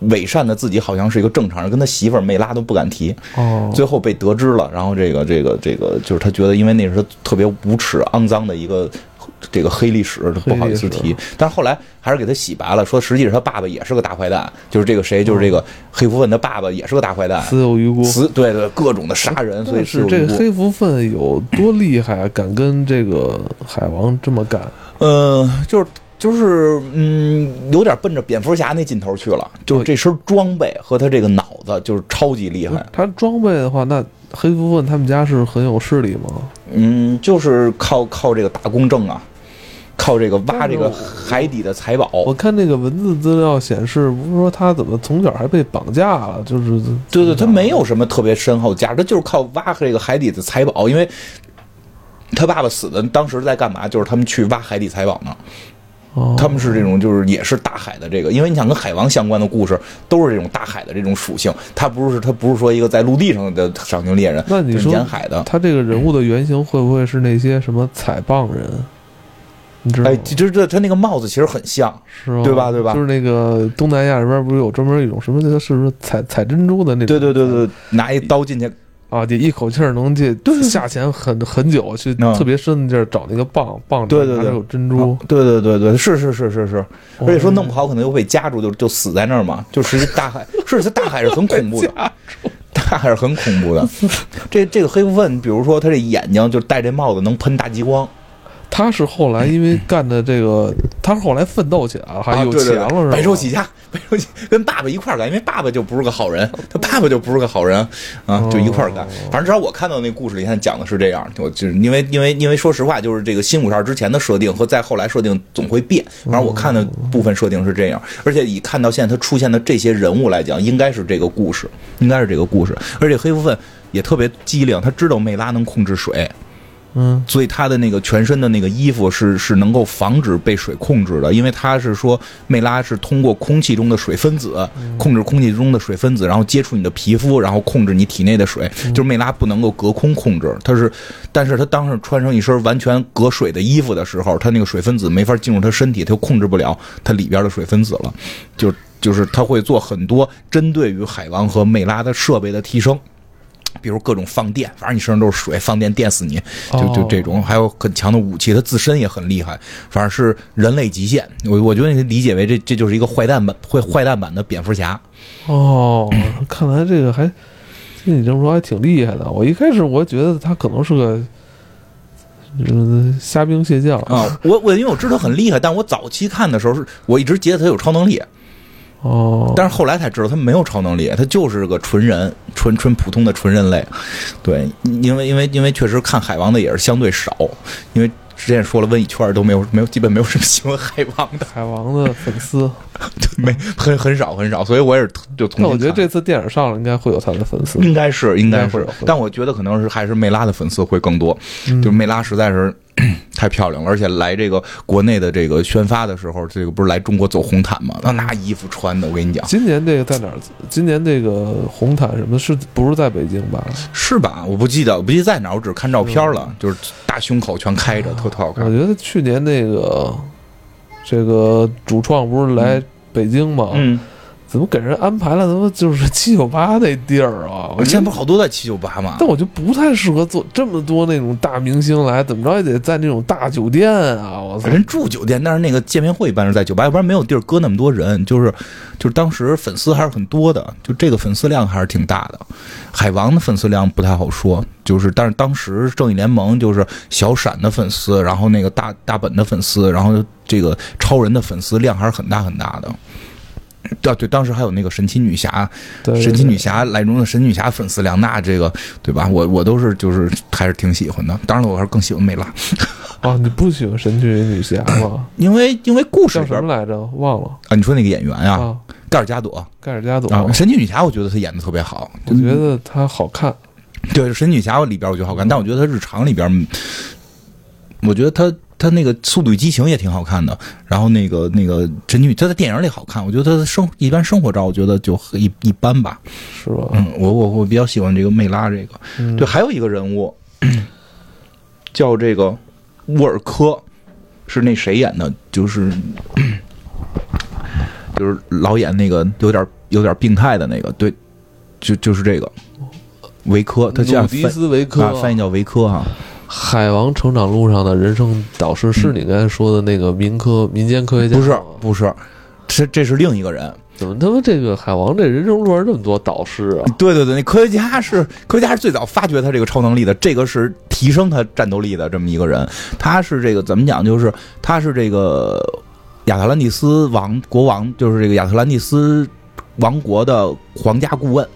伪善的自己好像是一个正常人，跟他媳妇儿梅拉都不敢提。哦，最后被得知了，然后这个这个这个就是他觉得，因为那是他特别无耻肮脏的一个。这个黑历史不好意思提，但是后来还是给他洗白了，说实际上他爸爸也是个大坏蛋，就是这个谁，就是这个黑福分的爸爸也是个大坏蛋，死有余辜，死对对各种的杀人，所以是这个黑福分有多厉害，敢跟这个海王这么干？呃，就是就是嗯，有点奔着蝙蝠侠那劲头去了，就是这身装备和他这个脑子就是超级厉害。他装备的话，那。黑夫问他们家是很有势力吗？嗯，就是靠靠这个打工挣啊，靠这个挖这个海底的财宝。我看那个文字资料显示，不是说他怎么从小还被绑架了，就是对对，他没有什么特别深厚价值，他就是靠挖这个海底的财宝。因为他爸爸死的当时在干嘛？就是他们去挖海底财宝呢。哦，他们是这种，就是也是大海的这个，因为你想跟海王相关的故事，都是这种大海的这种属性。他不是他不是说一个在陆地上的赏金猎人，那你说沿海的。他这个人物的原型会不会是那些什么采棒人？你知道哎，吗？就是这他那个帽子其实很像，是吗？对吧对吧就是那个东南亚这边不是有专门一种什么那个是不是采采珍珠的那种？对对对对，拿一刀进去，啊，得一口气儿能进对下潜很很久，去嗯特别深的地儿找那个蚌蚌里对对对有珍珠，对对对对，是是是是是，而且说弄不哦好可能又被夹住，就就死在那儿嘛，就实际大海是它大海是很恐怖的，大海是很恐怖的。这这个黑部分，比如说他这眼睛就戴这帽子能喷大激光，他是后来因为 干的这个，他是后来奋斗起来了，还有钱了是吧？白手起家，白手起跟爸爸一块儿干，因为爸爸就不是个好人，他爸爸就不是个好人啊，就一块儿干。反正至少我看到那故事里，现在讲的是这样，我就是因为因为因为说实话，就是这个新五十二之前的设定和再后来设定总会变。反正我看的部分设定是这样，而且以看到现在他出现的这些人物来讲，应该是这个故事，应该是这个故事。而且黑部分也特别机灵，他知道魅拉能控制水，嗯，所以他的那个全身的那个衣服是是能够防止被水控制的，因为他是说魅拉是通过空气中的水分子控制空气中的水分子，然后接触你的皮肤，然后控制你体内的水。就是魅拉不能够隔空控制，它是，但是他当时穿上一身完全隔水的衣服的时候，他那个水分子没法进入他身体，他就控制不了他里边的水分子了，就就是他会做很多针对于海王和魅拉的设备的提升。比如各种放电，反正你身上都是水，放电电死你，就就哦这种，还有很强的武器，他自身也很厉害，反正是人类极限。我我觉得你理解为这这就是一个坏蛋版，坏坏蛋版的蝙蝠侠。哦，看来这个还，听你这么说还挺厉害的。我一开始我觉得他可能是个，嗯，虾兵蟹将啊、我我因为我知道他很厉害，但我早期看的时候是我一直觉得他有超能力，哦，但是后来才知道他没有超能力，他就是个纯人，纯纯普通的纯人类。对，因为因为因为确实看海王的也是相对少，因为之前说了问一圈都没有没有基本没有什么喜欢海王的，海王的粉丝。没很很少很少，所以我也是就从那我觉得这次电影上了，应该会有他的粉丝。应该是应该是但我觉得可能是还是魅拉的粉丝会更多，嗯就是魅拉实在是 太漂亮了，而且来这个国内的这个宣发的时候，这个不是来中国走红毯吗？那那衣服穿的，我跟你讲，今年这个在哪儿？今年这个红毯什么是不是在北京吧？是吧？我不记得，我不记得在哪儿，我只看照片了，就是大胸口全开着，特特好看我。觉得去年那个这个主创不是来北京吗？嗯，怎么给人安排了他妈就是七九八那地儿啊？我现在不好多在七九八吗？但我就不太适合做这么多那种大明星来，怎么着也得在那种大酒店啊！我操，人住酒店，但是那个见面会一般是在酒吧，要不然没有地儿搁那么多人。就是，就是当时粉丝还是很多的，就这个粉丝量还是挺大的。海王的粉丝量不太好说，就是但是当时正义联盟就是小闪的粉丝，然后那个大大本的粉丝，然后这个超人的粉丝量还是很大很大的。对对，当时还有那个神奇女侠，对神奇女侠来中的神奇女侠粉丝量，那这个对吧？我我都是就是还是挺喜欢的。当然了，我还是更喜欢梅拉，哦，你不喜欢神奇女侠吗？因为因为故事叫什么来着？忘了啊，你说那个演员呀、啊，盖尔加朵盖尔加朵。啊，神奇女侠，我觉得她演的特别好。我觉得她好看，对神奇女侠里边我觉得好看，但我觉得她日常里边，嗯我觉得她她那个《速度与激情》也挺好看的。然后那个那个神奇女，他在电影里好看，我觉得他的生一般生活照，我觉得就一一般吧。是吧？嗯，我我我比较喜欢这个魅拉这个。嗯对，还有一个人物 叫这个沃尔科，是那谁演的？就是 就是老演那个有点有点病态的那个，对，就就是这个维科，他叫鲁迪斯维科啊，翻译叫维科哈。海王成长路上的人生导师是你刚才说的那个民科民间科学家不是不是，这这是另一个人。怎么他妈这个海王这人生路上这么多导师啊？对对对，那科学家是科学家是最早发掘他这个超能力的，这个是提升他战斗力的这么一个人。他是这个怎么讲？就是他是这个亚特兰蒂斯王国王，就是这个亚特兰蒂斯王国的皇家顾问，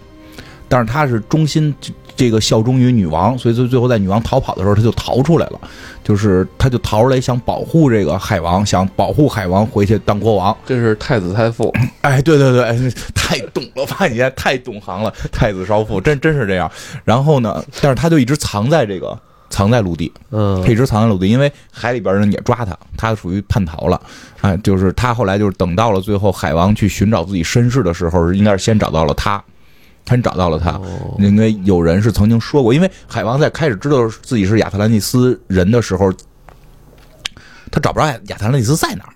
但是他是忠心这个效忠于女王，所以最最后在女王逃跑的时候，他就逃出来了，就是他就逃出来想保护这个海王，想保护海王回去当国王。这是太子太傅，哎，对对对，哎太懂了，发现你太懂行了，太子少傅，真真是这样。然后呢，但是他就一直藏在这个藏在陆地，嗯他一直藏在陆地，因为海里边人也抓他，他属于叛逃了，哎，就是他后来就是等到了最后海王去寻找自己身世的时候，应该是先找到了他，先找到了他，哦因为有人是曾经说过，因为海王在开始知道自己是亚特兰蒂斯人的时候，他找不着亚亚特兰蒂斯在哪儿。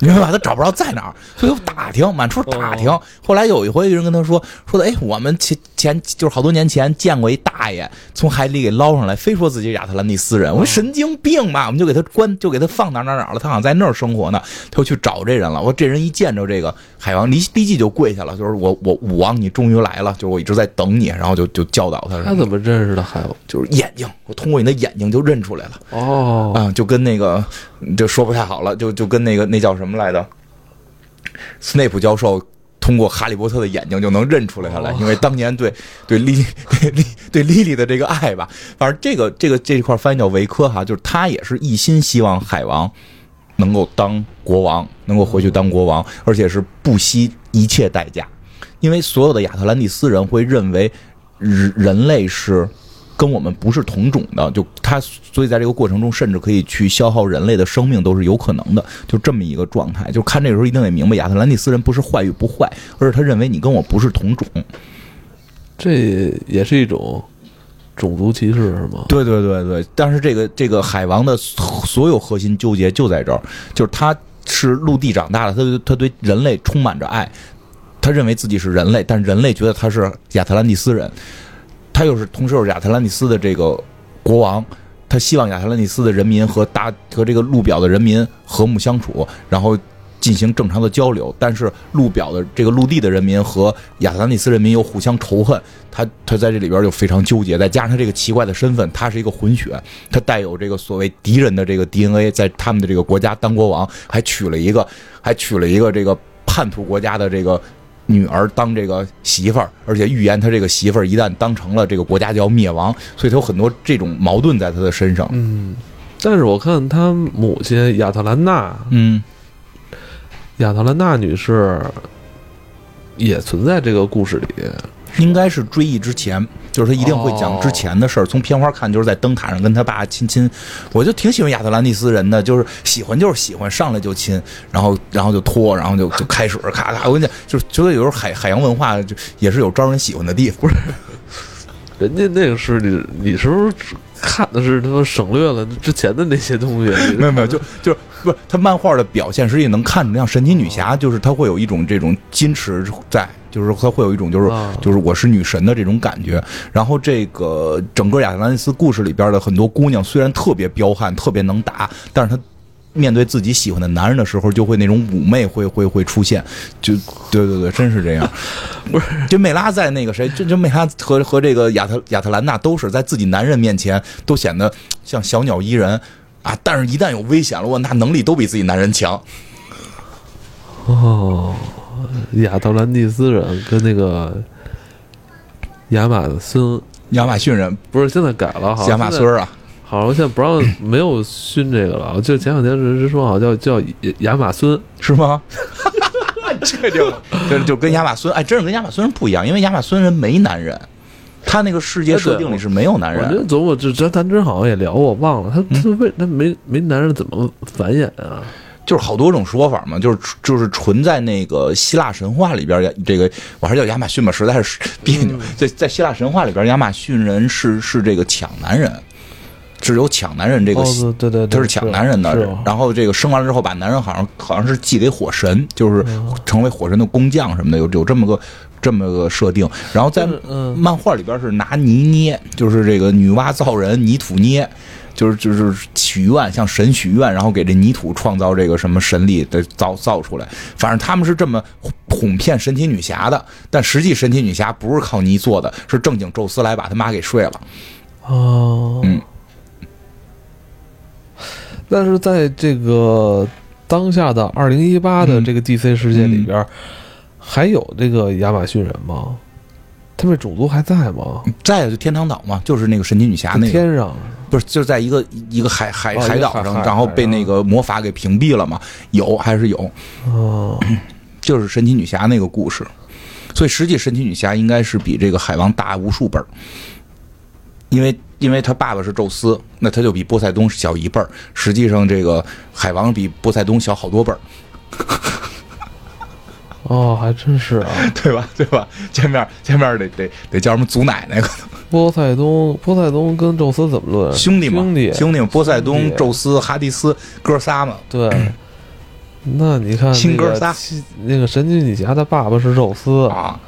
你明白吧？他找不着在哪儿，所以打听，满处打听。后来有一回，有人跟他说，说的，哎，我们前前就是好多年前见过一大爷从海里给捞上来，非说自己是亚特兰蒂斯人。我说神经病吧，我们就给他关，就给他放哪儿哪儿哪儿了。他好像在那儿生活呢，他就去找这人了。我说这人一见着这个海王，立立即就跪下了，就是我我武王，你终于来了，就是我一直在等你，然后就就教导他，他怎么认识的海王？就是眼睛，我通过你的眼睛就认出来了。哦，啊，就跟那个就说不太好了，就就跟那个那叫什么来着？斯内普教授通过哈利波特的眼睛就能认出来他来，哦。因为当年对对莉对莉对莉莉的这个爱吧，反正这个这个这一块翻译叫维科哈，就是他也是一心希望海王能够当国王，能够回去当国王，而且是不惜一切代价，因为所有的亚特兰蒂斯人会认为人人类是跟我们不是同种的，就他，所以在这个过程中，甚至可以去消耗人类的生命，都是有可能的，就这么一个状态。就看这个时候一定得明白，亚特兰蒂斯人不是坏与不坏，而是他认为你跟我不是同种。这也是一种种族歧视是吗？对对对对，但是这个这个海王的所有核心纠结就在这儿，就是他是陆地长大的，他对他对人类充满着爱，他认为自己是人类，但人类觉得他是亚特兰蒂斯人，他又是同时又是亚特兰蒂斯的这个国王，他希望亚特兰蒂斯的人民和大和这个陆表的人民和睦相处，然后。进行正常的交流，但是陆表的这个陆地的人民和亚特兰蒂斯人民又互相仇恨，他他在这里边就非常纠结，再加上他这个奇怪的身份，他是一个混血，他带有这个所谓敌人的这个 DNA，在他们的这个国家当国王，还娶了一个还娶了一个这个叛徒国家的这个女儿当这个媳妇儿，而且预言他这个媳妇儿一旦当成了这个国家就要灭亡，所以他有很多这种矛盾在他的身上。嗯，但是我看他母亲亚特兰娜，嗯，亚特兰娜女士也存在这个故事里。应该是追忆之前，就是他一定会讲之前的事儿。从片花看，就是在灯塔上跟他爸亲亲。我就挺喜欢亚特兰蒂斯人的，就是喜欢就是喜欢，上来就亲，然后然后就拖，然后就就开始咔咔。我跟你讲，就是觉得有时候海海洋文化就也是有招人喜欢的地方。不是，人家那个是你，你是不是看的是他妈省略了之前的那些东西？没有没有，就就是不是他漫画的表现，实际能看出像神奇女侠，就是他会有一种这种矜持在，就是他会有一种就是啊就是我是女神的这种感觉。然后这个整个亚特兰蒂斯故事里边的很多姑娘，虽然特别彪悍、特别能打，但是她面对自己喜欢的男人的时候，就会那种妩媚会会会出现。就对对对，真是这样。不是，这梅拉在那个谁，这这梅拉和和这个亚特亚特兰娜都是在自己男人面前都显得像小鸟依人。啊！但是，一旦有危险了，我那能力都比自己男人强。哦，亚特兰蒂斯人跟那个亚马孙亚马逊人不是现在改了，好像亚马孙啊，好像现在不让没有熏这个了。我记得前两天是说好像叫叫亚马孙，是吗？这就就就跟亚马孙哎，真是跟亚马孙人不一样，因为亚马孙人没男人，他那个世界设定里是没有男我觉人。得琢磨这咱咱真好像也聊过，我忘了他嗯他为他没没男人怎么繁衍啊？就是好多种说法嘛，就是就是纯在那个希腊神话里边，这个我还是叫亚马逊吧，实在是 别扭。在在希腊神话里边，亚马逊人是是这个抢男人，是有抢男人这个哦，对对对，他是抢男人的，然后这个生完了之后，把男人好像好像是寄给火神，就是成为火神的工匠什么的，有有这么个这么个设定。然后在嗯漫画里边是拿泥捏，就是这个女娲造人，泥土捏。就是就是许愿，向神许愿，然后给这泥土创造这个什么神力的造造出来。反正他们是这么哄骗神奇女侠的，但实际神奇女侠不是靠泥做的，是正经宙斯来把他妈给睡了。哦，嗯，但是在这个当下的二零一八的这个 DC 世界里边，还有这个亚马逊人吗？他们种族还在吗？再有就天堂岛嘛，就是那个神奇女侠那个，天上不是就在一个一个海海哦海岛上，然后被那个魔法给屏蔽了嘛？有还是有？哦，就是神奇女侠那个故事，所以实际神奇女侠应该是比这个海王大无数倍儿。因为因为他爸爸是宙斯，那他就比波塞冬小一辈儿。实际上，这个海王比波塞冬小好多辈儿，哦，还真是啊。对吧？对吧？见面见面得得得叫什么祖奶奶？波塞冬，波塞冬跟宙斯怎么论？兄弟嘛，兄弟，兄弟嘛，波塞冬、宙斯、哈迪斯哥仨嘛。对。那你看，亲哥仨，那个神奇女侠的爸爸是宙斯啊。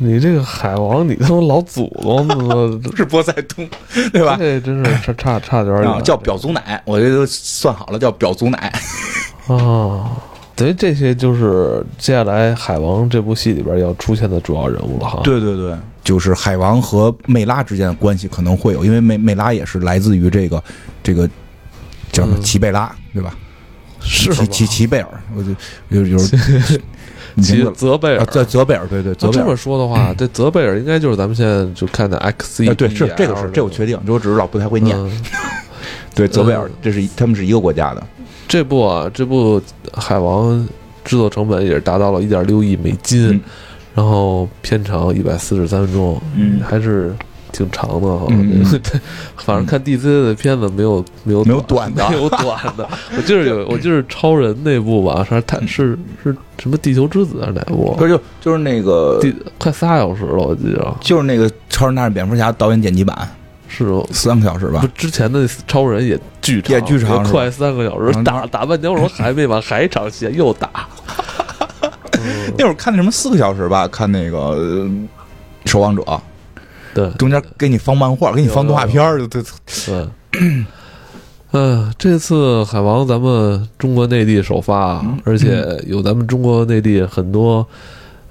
你这个海王，你他妈老祖宗 都是波塞冬，对吧？这真是差差差点远。叫表祖奶，我这都算好了，叫表祖奶。啊，等于这些就是接下来海王这部戏里边要出现的主要人物了哈。对对对，就是海王和魅拉之间的关系可能会有，因为魅魅拉也是来自于这个这个叫什么齐贝拉，对吧？是齐齐齐贝尔，我就有有。齐泽贝尔，泽泽贝尔，对对。那这么说的话，这泽贝尔应该就是咱们现在就看的 X E。对，是这个是这我确定，就我只是老不太会念。对，泽贝尔，这是他们是一个国家的。这部啊，这部海王制作成本也是达到了一点六亿美金，然后片长一百四十三分钟，嗯，还是。挺长的哈，对，反正看 DC 的片子没有没有没有短的，没有短的。我记得有，我记得超人那部吧，是他是是什么地球之子还是哪部？不是就就是那个快仨小时了，我记得。就是那个超人大战蝙蝠侠导演剪辑版，是三个小时吧？之前的超人也巨长，也巨长，快三个小时，打打半天，我说还没完，还一场戏又打。那会儿看那什么四个小时吧，看那个守望者。对，中间给你放漫画，给你放动画片儿，对对。嗯，这次海王咱们中国内地首发，而且有咱们中国内地很多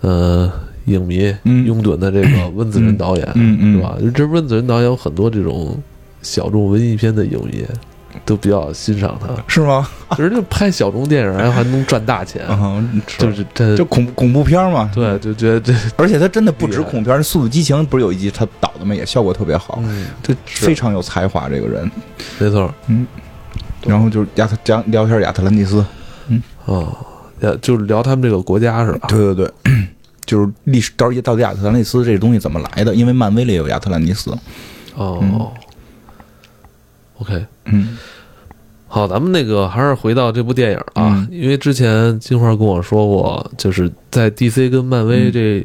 呃影迷拥趸的这个 温子仁导演，是吧？这温子仁导演有很多这种小众文艺片的影迷。都比较欣赏他，是吗？人家拍小众电影，然后还能赚大钱，就是这就恐恐怖片嘛。对，就觉得这，而且他真的不止恐怖片，《速度激情》不是有一集他导的嘛？也效果特别好，这非常有才华，这个人，没错。嗯，然后就是亚特讲聊一下亚特兰蒂斯，嗯啊，就是聊他们这个国家是吧？对对对，就是历史到底到底亚特兰蒂斯这东西怎么来的？因为漫威里有亚特兰蒂斯。哦。OK，嗯，好，咱们那个还是回到这部电影啊，因为之前金花跟我说过，就是在 DC 跟漫威这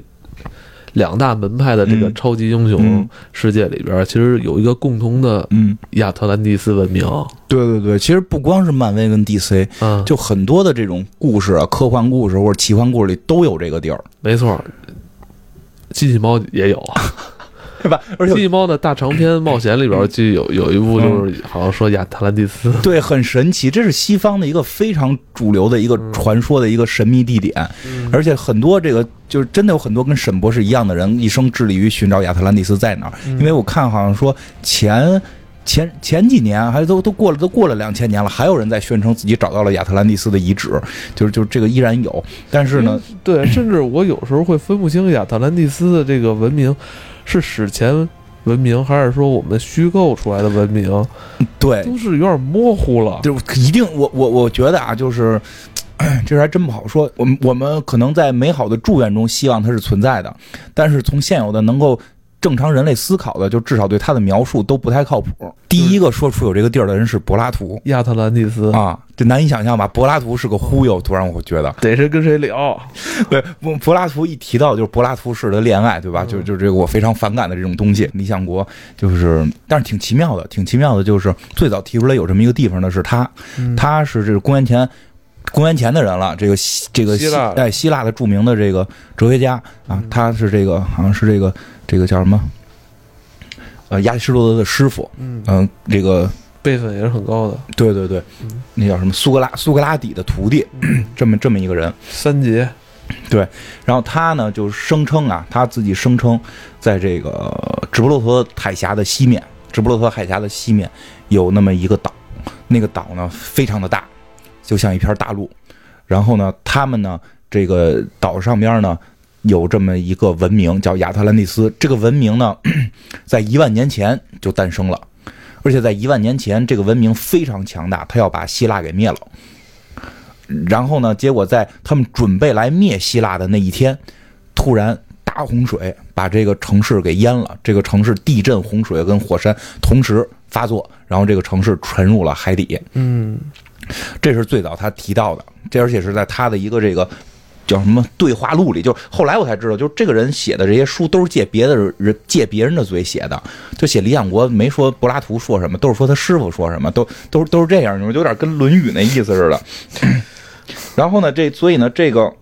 两大门派的这个超级英雄世界里边，其实有一个共同的，嗯，亚特兰蒂斯文明。对对对，其实不光是漫威跟 DC，嗯，就很多的这种故事啊，科幻故事或者奇幻故事里都有这个地儿。没错，机器猫也有。对吧？而且机器猫的大长篇冒险里边，就有有一部，就是好像说亚特兰蒂斯，对，很神奇。这是西方的一个非常主流的一个传说的一个神秘地点，而且很多这个就是真的有很多跟沈博士一样的人，一生致力于寻找亚特兰蒂斯在哪儿。因为我看好像说前前前几年还都都过了都过了两千年了，还有人在宣称自己找到了亚特兰蒂斯的遗址，就是就是这个依然有。但是呢，对，甚至我有时候会分不清亚特兰蒂斯的这个文明。是史前文明，还是说我们虚构出来的文明？对，都是有点模糊了。就一定，我我我觉得啊，就是，这还真不好说。我们我们可能在美好的祝愿中希望它是存在的，但是从现有的能够。正常人类思考的，就至少对他的描述都不太靠谱。第一个说出有这个地儿的人是柏拉图，亚特兰蒂斯啊，这难以想象吧？柏拉图是个忽悠，突然我觉得得是跟谁聊。对，柏拉图一提到就是柏拉图式的恋爱，对吧？就就这个我非常反感的这种东西。理想国就是，但是挺奇妙的，挺奇妙的，就是最早提出来有这么一个地方的是他，他是这个公元前公元前的人了。这个希这个希哎希腊的著名的这个哲学家啊，他是这个好像是这个。这个叫什么？呃，亚里士多德的师傅，嗯，这个辈分也是很高的。对对对，那叫什么？苏格拉苏格拉底的徒弟，这么这么一个人。三杰，对。然后他呢，就声称啊，他自己声称，在这个直布罗陀海峡的西面，直布罗陀海峡的西面有那么一个岛，那个岛呢非常的大，就像一片大陆。然后呢，他们呢，这个岛上边呢。有这么一个文明叫亚特兰蒂斯，这个文明呢，在一万年前就诞生了，而且在一万年前，这个文明非常强大，他要把希腊给灭了。然后呢，结果在他们准备来灭希腊的那一天，突然大洪水把这个城市给淹了。这个城市地震、洪水跟火山同时发作，然后这个城市沉入了海底。嗯，这是最早他提到的，这而且是在他的一个这个叫什么对话录里。就后来我才知道，就是这个人写的这些书都是借别的人借别人的嘴写的。就写《李想国》没说柏拉图说什么，都是说他师傅说什么，都都都是这样，有点跟《论语》那意思似的。然后呢，这所以呢，这个。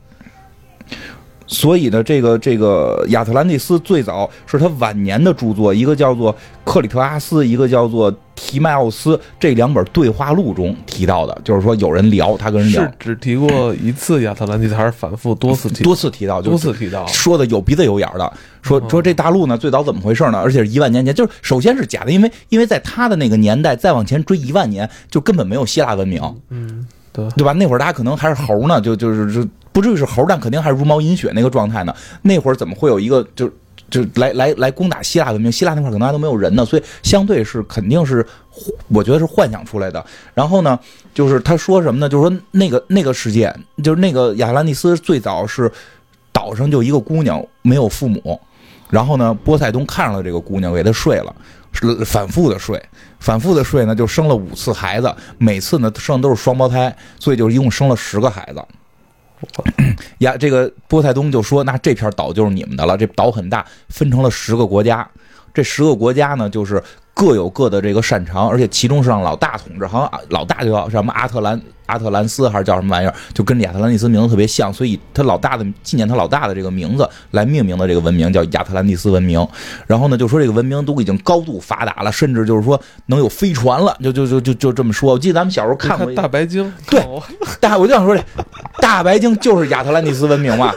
所以呢，这个这个亚特兰蒂斯最早是他晚年的著作，一个叫做《克里特阿斯》，一个叫做《提迈奥斯》，这两本对话录中提到的，就是说有人聊，他跟人聊，是只提过一次亚特兰蒂斯，还是反复多次提？多次提到，多次提到，说的有鼻子有眼的，说说这大陆呢最早怎么回事呢？而且是一万年前，就是首先是假的，因为因为在他的那个年代再往前追一万年，就根本没有希腊文明，嗯，对吧？那会儿大家可能还是猴呢，就就是就。不至于是猴，但肯定还是茹毛饮血那个状态呢。那会儿怎么会有一个就就来来来攻打希腊文明？希腊那块可能还都没有人呢，所以相对是肯定是，我觉得是幻想出来的。然后呢，就是他说什么呢？就是说那个那个世界，就是那个亚特兰蒂斯最早是岛上就一个姑娘没有父母，然后呢，波塞冬看上了这个姑娘，给她睡了，反复的睡，反复的睡呢，就生了五次孩子，每次呢生的都是双胞胎，所以就一共生了十个孩子。呀，这个波塞冬就说：“那这片岛就是你们的了。这岛很大，分成了十个国家。这十个国家呢，就是各有各的这个擅长，而且其中是让老大统治，好像老大就叫什么阿特兰。”亚特兰斯还是叫什么玩意儿，就跟亚特兰蒂斯名字特别像，所以他老大的纪念他老大的这个名字来命名的这个文明叫亚特兰蒂斯文明。然后呢，就说这个文明都已经高度发达了，甚至就是说能有飞船了，就就就就就这么说。我记得咱们小时候看过大白鲸，对，大我就想说这大白鲸就是亚特兰蒂斯文明嘛，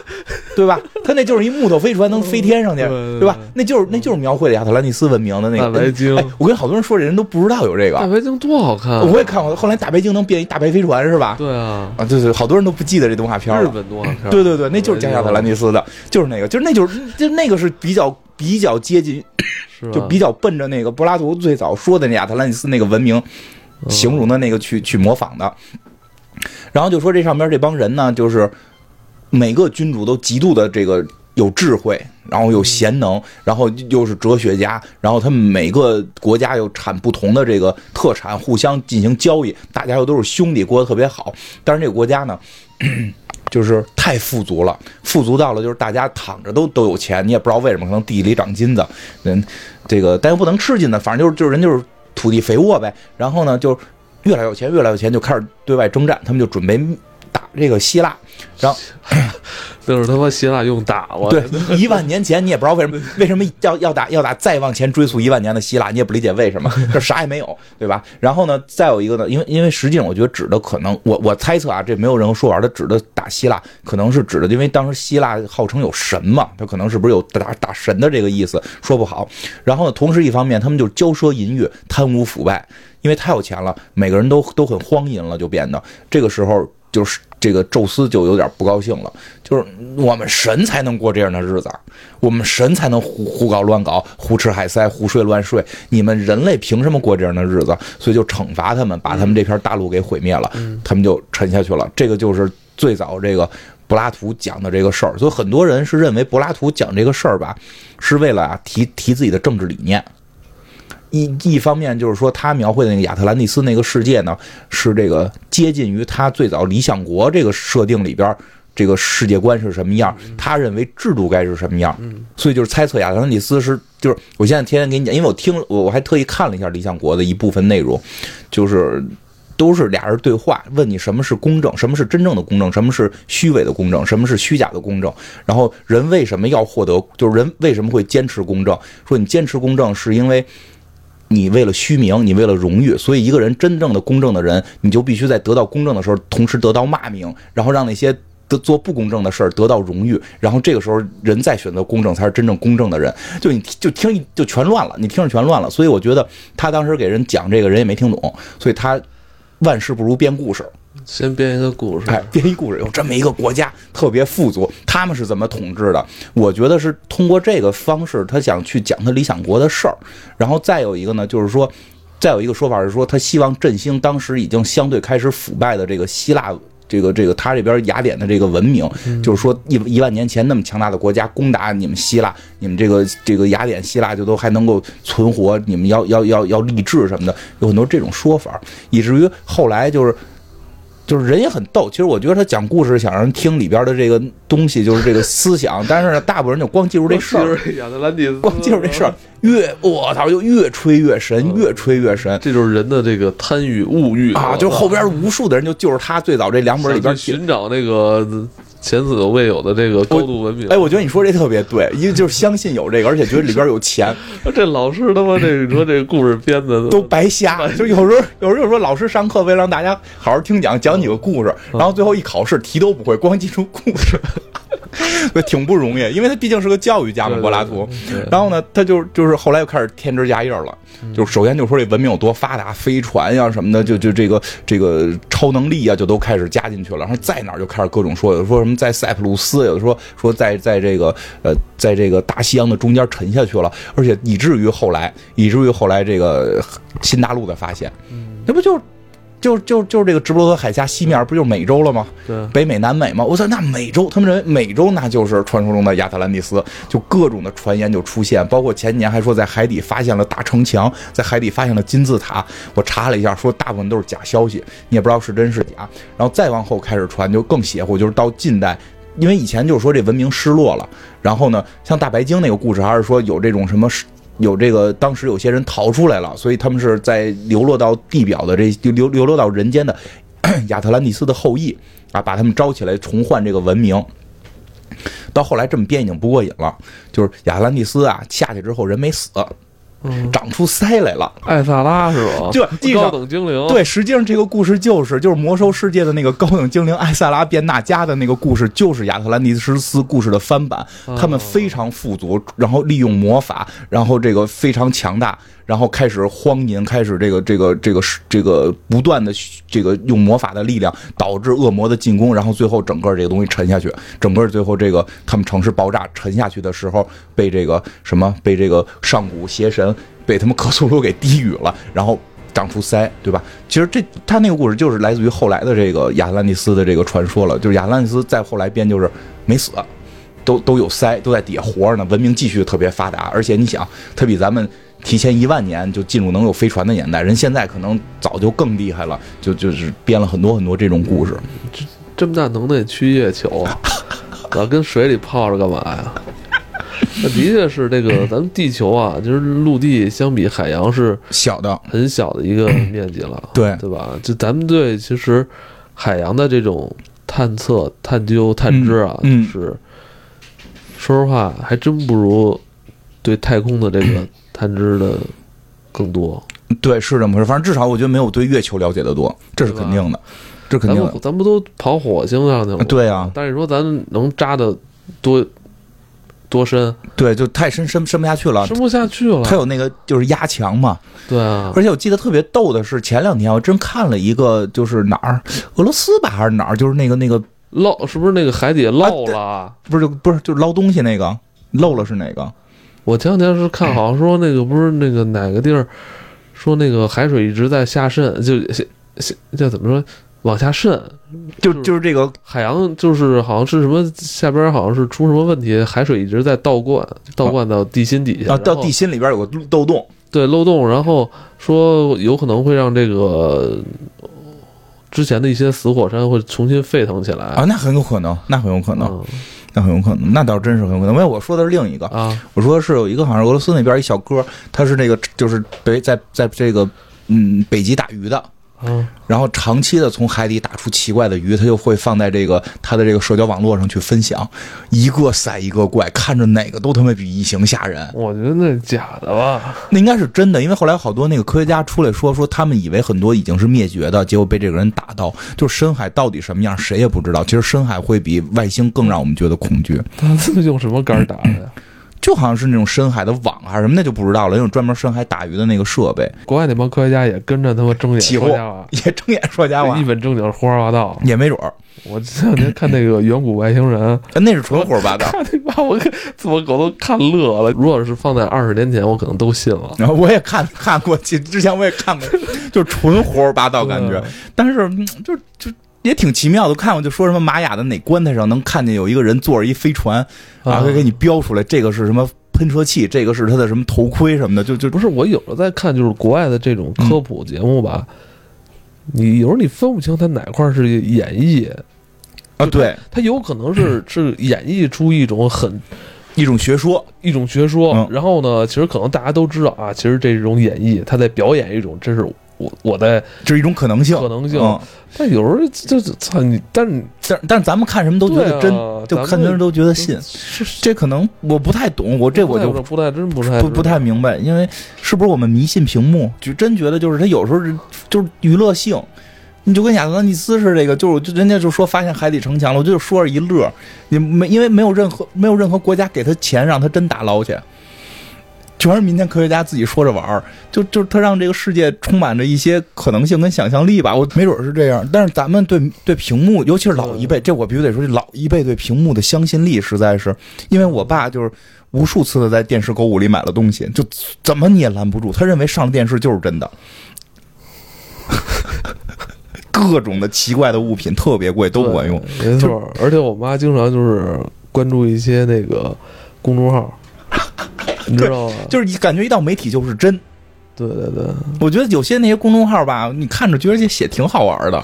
对吧？他那就是一木头飞船，能飞天上去，对吧？那就是那就是描绘的亚特兰蒂斯文明的那个大白鲸。我跟好多人说，这人都不知道有这个大白鲸多好看，我也看过。后来大白鲸能变一大白飞船。是吧？对啊，啊，对对，好多人都不记得这动画片了。日本动画片，对对对，那就是加亚特兰蒂斯的，就是那个，就是那就是就那个是比较比较接近，就比较奔着那个柏拉图最早说的那亚特兰蒂斯那个文明形容的那个去去模仿的。然后就说这上边这帮人呢，就是每个君主都极度的这个。有智慧，然后有贤能，然后又是哲学家，然后他们每个国家又产不同的这个特产，互相进行交易，大家又都是兄弟，过得特别好。但是这个国家呢，就是太富足了，富足到了就是大家躺着都都有钱，你也不知道为什么，可能地里长金子，人这个但又不能吃金子，反正就是就是人就是土地肥沃呗。然后呢，就越来越有钱，越来越有钱，就开始对外征战，他们就准备打这个希腊，然后。那是他妈希腊用打我。对，一万年前你也不知道为什么，为什么要要打要打再往前追溯一万年的希腊，你也不理解为什么，这啥也没有，对吧？然后呢，再有一个呢，因为因为实际上我觉得指的可能，我我猜测啊，这没有任何说法，他指的打希腊可能是指的，因为当时希腊号称有神嘛，他可能是不是有打打神的这个意思，说不好。然后呢，同时一方面他们就骄奢淫欲、贪污腐败，因为太有钱了，每个人都都很荒淫了，就变得这个时候。就是这个宙斯就有点不高兴了，就是我们神才能过这样的日子，我们神才能胡胡搞乱搞、胡吃海塞、胡睡乱睡，你们人类凭什么过这样的日子？所以就惩罚他们，把他们这片大陆给毁灭了，他们就沉下去了。这个就是最早这个柏拉图讲的这个事儿，所以很多人是认为柏拉图讲这个事儿吧，是为了啊提提自己的政治理念。一一方面就是说，他描绘的那个亚特兰蒂斯那个世界呢，是这个接近于他最早理想国这个设定里边这个世界观是什么样，他认为制度该是什么样，所以就是猜测亚特兰蒂斯是就是我现在天天给你讲，因为我听我我还特意看了一下理想国的一部分内容，就是都是俩人对话，问你什么是公正，什么是真正的公正，什么是虚伪的公正，什么是虚假的公正，然后人为什么要获得，就是人为什么会坚持公正？说你坚持公正是因为。你为了虚名，你为了荣誉，所以一个人真正的公正的人，你就必须在得到公正的时候，同时得到骂名，然后让那些得做不公正的事儿得到荣誉，然后这个时候人再选择公正，才是真正公正的人。就你就听就全乱了，你听着全乱了。所以我觉得他当时给人讲这个人也没听懂，所以他万事不如编故事。先编一个故事，编一故事，有这么一个国家特别富足，他们是怎么统治的？我觉得是通过这个方式，他想去讲他理想国的事儿。然后再有一个呢，就是说，再有一个说法是说，他希望振兴当时已经相对开始腐败的这个希腊。这个这个他这边雅典的这个文明，就是说一一万年前那么强大的国家攻打你们希腊，你们这个这个雅典希腊就都还能够存活，你们要要要要励志什么的，有很多这种说法，以至于后来就是。就是人也很逗，其实我觉得他讲故事想让人听里边的这个东西，就是这个思想。但是呢，大部分人就光记住这 事儿，亚特兰蒂斯，光记住这事儿，越我操就越吹越神，越吹越神。这就是人的这个贪欲物欲啊！就后边无数的人就就是他最早这两本里边寻找那个。前所未有的这个高度文明，哎，我觉得你说这特别对，因为就是相信有这个，而且觉得里边有钱。这老师他妈这你说这故事编的都白瞎，就有时候有时候就说老师上课为了让大家好好听讲，讲几个故事，然后最后一考试题都不会，光记住故事。挺不容易，因为他毕竟是个教育家嘛，柏拉图。然后呢，他就就是后来又开始添枝加叶了，就首先就说这文明有多发达，飞船呀什么的，就就这个这个超能力啊，就都开始加进去了。然后在哪儿就开始各种说，有说什么在塞浦路斯，有的说说在在这个呃，在这个大西洋的中间沉下去了，而且以至于后来，以至于后来这个新大陆的发现，那不就？就就就是这个直布罗陀海峡西面不就是美洲了吗？对，北美、南美吗？我操，那美洲，他们认为美洲那就是传说中的亚特兰蒂斯，就各种的传言就出现，包括前年还说在海底发现了大城墙，在海底发现了金字塔。我查了一下，说大部分都是假消息，你也不知道是真是假。然后再往后开始传，就更邪乎，就是到近代，因为以前就是说这文明失落了，然后呢，像大白鲸那个故事，还是说有这种什么。有这个，当时有些人逃出来了，所以他们是在流落到地表的这流流落到人间的 亚特兰蒂斯的后裔啊，把他们招起来重换这个文明。到后来这么编已经不过瘾了，就是亚特兰蒂斯啊下去之后人没死。长出腮来了，艾萨拉是吧？对，高等精灵。对，实际上这个故事就是就是魔兽世界的那个高等精灵艾萨拉变纳迦的那个故事，就是亚特兰蒂斯故事的翻版。他们非常富足，然后利用魔法，然后这个非常强大。然后开始荒淫，开始这个这个这个这个不断的这个用魔法的力量导致恶魔的进攻，然后最后整个这个东西沉下去，整个最后这个他们城市爆炸沉下去的时候，被这个什么被这个上古邪神被他们克苏鲁给低语了，然后长出腮，对吧？其实这他那个故事就是来自于后来的这个亚特兰蒂斯的这个传说了，就是亚特兰蒂斯再后来编就是没死，都都有腮，都在底下活着呢，文明继续特别发达，而且你想，他比咱们。提前一万年就进入能有飞船的年代，人现在可能早就更厉害了，就就是编了很多很多这种故事。这这么大能耐去月球啊？老跟水里泡着干嘛呀？那的确是这个，咱们地球啊，就是陆地相比海洋是小的，很小的一个面积了，对对吧？就咱们对其实海洋的这种探测、探究、探知啊，是说实话还真不如对太空的这个。探知的更多，对，是这么回事。反正至少我觉得没有对月球了解的多，这是肯定的，这肯定的。咱不都跑火星上去了？对啊，但是说咱能扎的多多深？对，就太深，深深不下去了，深不下去了。它有那个就是压强嘛。对啊。而且我记得特别逗的是，前两天我真看了一个，就是哪儿，俄罗斯吧还是哪儿，就是那个那个漏，是不是那个海底捞了？不是，不是，就是捞东西那个漏了是哪个？我前两天是看，好像说那个不是那个哪个地儿，说那个海水一直在下渗，就下下叫怎么说往下渗，就就是这个海洋就是好像是什么下边好像是出什么问题，海水一直在倒灌，倒灌到地心底下，到地心里边有个漏洞，对漏洞，然后说有可能会让这个之前的一些死火山会重新沸腾起来啊，那很有可能，那很有可能。那很有可能，那倒真是很有可能。因为我说的是另一个啊，我说是有一个好像俄罗斯那边一小哥，他是那个就是北在在这个嗯北极打鱼的。嗯，然后长期的从海底打出奇怪的鱼，他就会放在这个他的这个社交网络上去分享，一个赛一个怪，看着哪个都他妈比异形吓人。我觉得那是假的吧？那应该是真的，因为后来好多那个科学家出来说说，他们以为很多已经是灭绝的，结果被这个人打到。就深海到底什么样，谁也不知道。其实深海会比外星更让我们觉得恐惧。他是用什么杆打的呀？就好像是那种深海的网还是什么，那就不知道了。那种专门深海打鱼的那个设备，国外那帮科学家也跟着他妈睁眼说瞎话，也睁眼说瞎话，一本正经胡说八道，也没准儿。我这两天看那个远古外星人，那是纯胡说八道，把我我狗都看乐了。如果是放在二十年前，我可能都信了。然 后我也看看过，之前我也看过，就纯胡说八道感觉。但是就就。也挺奇妙的。看我就说什么玛雅的哪棺材上能看见有一个人坐着一飞船，啊，会给你标出来这个是什么喷射器，这个是他的什么头盔什么的，就就不是我有时候在看就是国外的这种科普节目吧，你有时候你分不清他哪块是演绎啊，对，他有可能是 是演绎出一种很一种学说，一种学说，嗯。然后呢，其实可能大家都知道啊，其实这种演绎，他在表演一种，这是我我在这是一种可能性，可能性嗯但有时候这这操你，但是但但是咱们看什么都觉得真，就看的人都觉得信。是是这可能我不太懂，我这我就不太真不太不不太明白，因为是不是我们迷信屏幕？就真觉得就是他有时候是就是娱乐性，你就跟亚特兰蒂斯似的，这个就是就人家就说发现海底城墙了，我就说着一乐，你没因为没有任何没有任何国家给他钱让他真打捞去。全是民间科学家自己说着玩儿，就就他让这个世界充满着一些可能性跟想象力吧，我没准是这样。但是咱们对对屏幕，尤其是老一辈，这我必须得说，老一辈对屏幕的相信力实在是，因为我爸就是无数次的在电视购物里买了东西，就怎么你也拦不住，他认为上了电视就是真的。各种的奇怪的物品特别贵，都不管用。对没错。而且我妈经常就是关注一些那个公众号，你知道吗？就是你感觉一到媒体就是真。对对对，我觉得有些那些公众号吧，你看着觉得这写挺好玩的，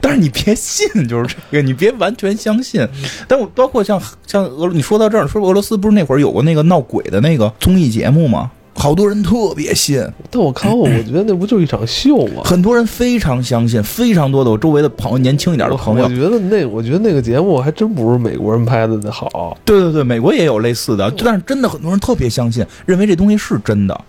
但是你别信，就是这个，你别完全相信。但我包括像像俄，你说到这儿，说俄罗斯不是那会儿有过那个闹鬼的那个综艺节目吗？好多人特别信，但我看过，我觉得那不就是一场秀吗？很多人非常相信，非常多的我周围的朋友，年轻一点的朋友我，觉得那，我觉得那个节目还真不是美国人拍的那好。对对对，美国也有类似的，但是真的很多人特别相信，认为这东西是真的，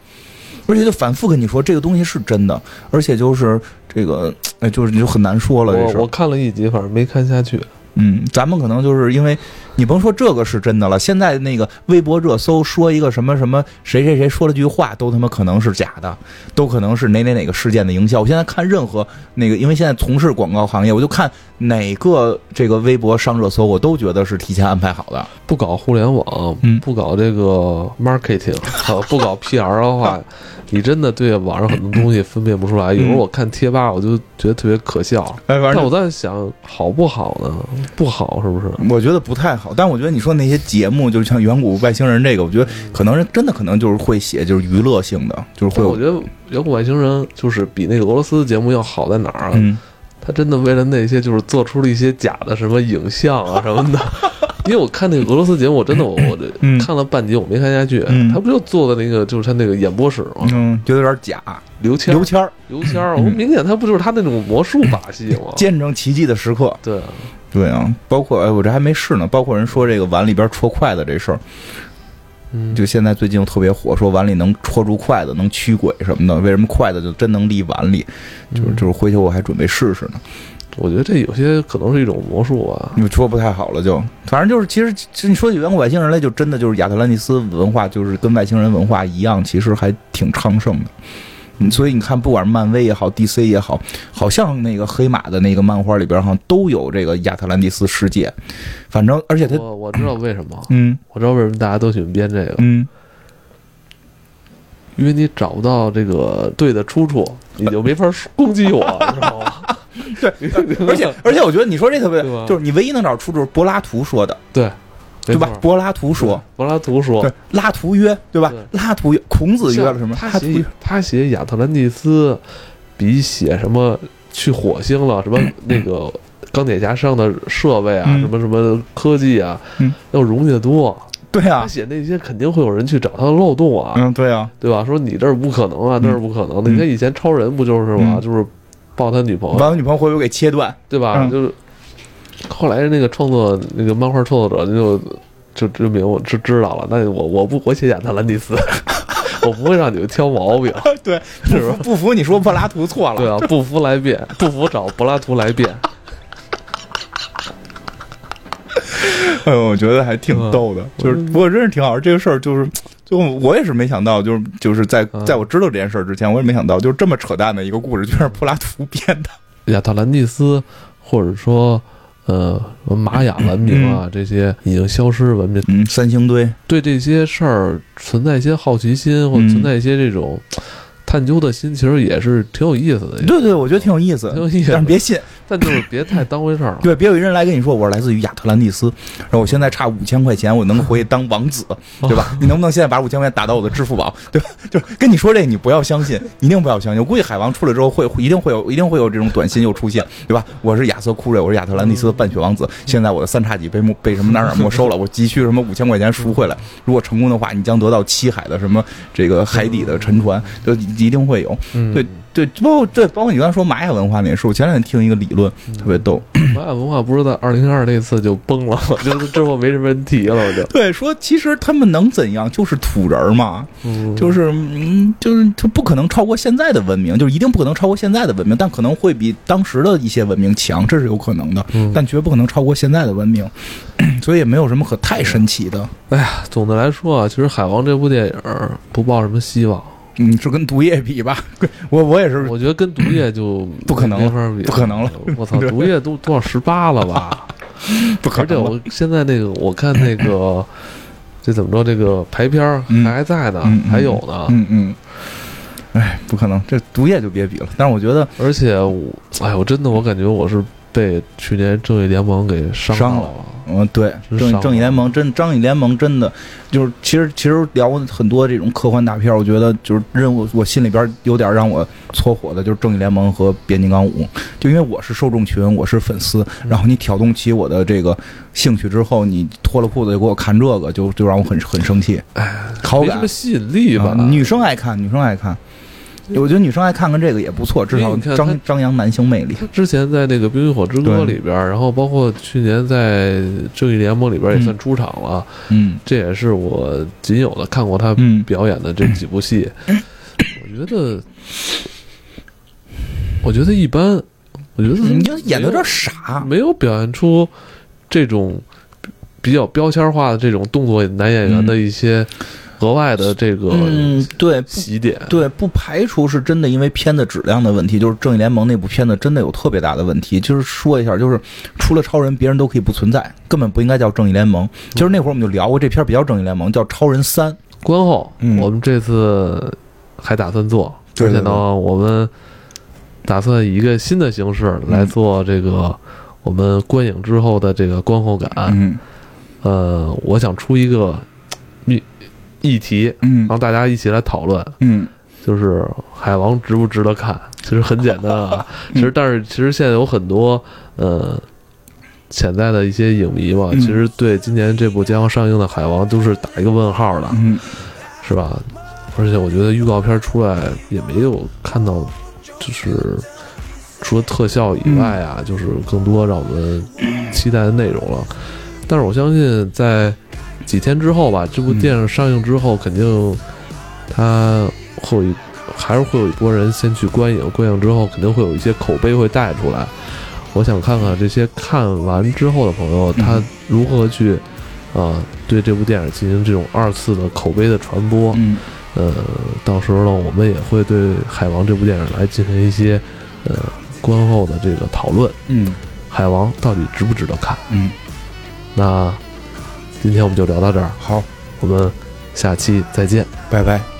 而且就反复跟你说这个东西是真的，而且就是这个，哎，就是你就很难说了这事儿我我看了一集，反正没看下去。嗯，咱们可能就是因为你甭说这个是真的了，现在那个微博热搜说一个什么什么谁谁谁说了句话，都他妈可能是假的，都可能是哪哪哪个事件的营销。我现在看任何那个，因为现在从事广告行业，我就看哪个这个微博上热搜，我都觉得是提前安排好的。不搞互联网，嗯不搞这个 marketing，啊不搞 PR 的话，你真的对网上很多东西分辨不出来。有时候我看贴吧，我就觉得特别可笑。哎，反但我在想，好不好呢？不好，是不是？我觉得不太好，但我觉得你说那些节目，就是像远古外星人这个，我觉得可能人真的可能就是会写，就是娱乐性的，就是会我觉得远古外星人就是比那个俄罗斯节目要好在哪儿啊？嗯，他真的为了那些就是做出了一些假的什么影像啊什么的。因为我看那个俄罗斯节目，我真的 我我这嗯看了半集，我没看下去。嗯他不就坐在那个就是他那个演播室吗？嗯，觉得有点假，刘谦儿刘谦儿刘谦儿，我嗯明显他不就是他那种魔术把戏吗？见证奇迹的时刻。对啊，对啊，包括哎，我这还没试呢。包括人说这个碗里边戳筷子这事儿，嗯，就现在最近又特别火，说碗里能戳住筷子，能驱鬼什么的。为什么筷子就真能立碗里？就是嗯就是回去我还准备试试呢。我觉得这有些可能是一种魔术吧。你说不太好了就，反正就是，其实其实你说起远古外星人来，就真的就是亚特兰蒂斯文化，就是跟外星人文化一样，其实还挺昌盛的。嗯，所以你看，不管是漫威也好，DC 也好，好像那个黑马的那个漫画里边，好像都有这个亚特兰蒂斯世界。反正，而且他，我我知道为什么，嗯我知道为什么大家都喜欢编这个，嗯，因为你找不到这个对的出处，你就没法攻击我，你知道吗？对，而且而且我觉得你说这特别，就是你唯一能找出就是柏拉图说的，对，对吧柏拉图说，柏拉图说对，，拉图约，对吧对？拉图约，孔子约了什么？他写他写亚特兰蒂斯，比写什么去火星了，什么 那个钢铁侠上的设备啊，嗯什么什么科技啊嗯，要容易得多。对啊，他写那些肯定会有人去找他的漏洞啊，嗯，对啊，对吧？说你这儿不可能啊，嗯那儿不可能你看以前超人不就是吗？嗯就是抱他女朋友，把他女朋友回头给切断，对吧？嗯就是后来那个创作那个漫画创作者就就知明我知知道了，那我我不我写亚特兰蒂斯，我不会让你们挑毛病，对，是吧？不服 不服你说柏拉图错了，对啊，不服来辩，不服找柏拉图来辩。哎呦，我觉得还挺逗的，就是嗯不过真是挺好玩。这个事儿就是，就我也是没想到，就是就是在嗯。在我知道这件事儿之前，我也没想到，就是这么扯淡的一个故事，居然是柏拉图编的。亚特兰蒂斯，或者说呃玛雅文明啊，这些已经消失文明，嗯，三星堆，对这些事儿存在一些好奇心，或存在一些这种探究的心，其实也是挺有意思的。对对，我觉得挺有意思，挺有意思但是别信，但就是别太当回事儿了。对，别有一人来跟你说我是来自于亚特兰蒂斯，然后我现在差五千块钱，我能回去当王子，对吧？你能不能现在把五千块钱打到我的支付宝？对吧？就是跟你说这，你不要相信，一定不要相信。我估计海王出来之后会一定会有一定会有这种短信又出现，对吧？我是亚瑟库瑞，我是亚特兰蒂斯的半血王子，现在我的三叉戟被没被什么哪哪没收了，我急需什么五千块钱赎回来。如果成功的话，你将得到七海的什么这个海底的沉船，就一定会有。嗯对对，包括对，包括你刚才说玛雅文化那也是，我前两天听一个理论，特别逗。玛雅文化不是在二零二那次就崩了吗？就是之后没什么人提了，我就对，说其实他们能怎样？就是土人儿嘛，嗯 就是嗯，就是他不可能超过现在的文明，就是一定不可能超过现在的文明，但可能会比当时的一些文明强，这是有可能的，嗯但绝不可能超过现在的文明，所以也没有什么可太神奇的。哎呀，总的来说啊，其实《海王》这部电影儿不抱什么希望，嗯，是跟毒液比吧？我我也是，我觉得跟毒液就 不可能了没法比，不可能了。我操，毒液都多少十八了吧？不可能。而且我现在那个，我看那个，这怎么着？这个排片儿嗯还在呢，还有呢。嗯嗯，哎，不可能，这毒液就别比了。但是我觉得而且我，哎，我真的我感觉我是被去年《正义联盟》给伤伤了。嗯，对，正正义联盟真正义联盟真的就是，其实其实聊很多这种科幻大片，我觉得就是任务我心里边有点让我搓火的，就是正义联盟和变形金刚五，就因为我是受众群，我是粉丝，然后你挑动起我的这个兴趣之后，你脱了裤子就给我看这个，就就让我很很生气，好感没什么。吸引力吧？啊女生爱看，女生爱看，我觉得女生爱看看这个也不错，至少你看她张张扬男性魅力。之前在那个《冰与火之歌》里边，然后包括去年在《正义联盟》里边也算出场了，嗯这也是我仅有的看过他嗯表演的这几部戏。我觉得，我觉得一般，我觉得你就演的有点傻。没有表现出这种比较标签化的这种动作男演员的一些额外的这个嗯，对，不喜点。对，不排除是真的因为片子质量的问题，就是《正义联盟》那部片子真的有特别大的问题。就是说一下，就是除了超人，别人都可以不存在，根本不应该叫正义联盟。其实那会儿我们就聊过，这片儿比较正义联盟，叫超人三。观后，嗯我们这次还打算做，对对而且呢，我们打算以一个新的形式来做这个我们观影之后的这个观后感。嗯呃，我想出一个议议题，嗯让大家一起来讨论，嗯就是海王值不值得看？其实很简单啊，嗯 其实但是其实现在有很多呃潜在的一些影迷嘛，嗯其实对今年这部将要上映的海王都是打一个问号的，嗯是吧？而且我觉得预告片出来也没有看到，就是除了特效以外啊，就是更多让我们期待的内容了。但是我相信在几天之后吧，这部电影上映之后，肯定它会还是会有一波人先去观影，观影之后肯定会有一些口碑会带出来。我想看看这些看完之后的朋友，他如何去啊、对这部电影进行这种二次的口碑的传播。嗯呃，到时候呢，我们也会对《海王》这部电影来进行一些呃观后的这个讨论。嗯海王到底值不值得看？嗯，那今天我们就聊到这儿，好，我们下期再见。拜拜。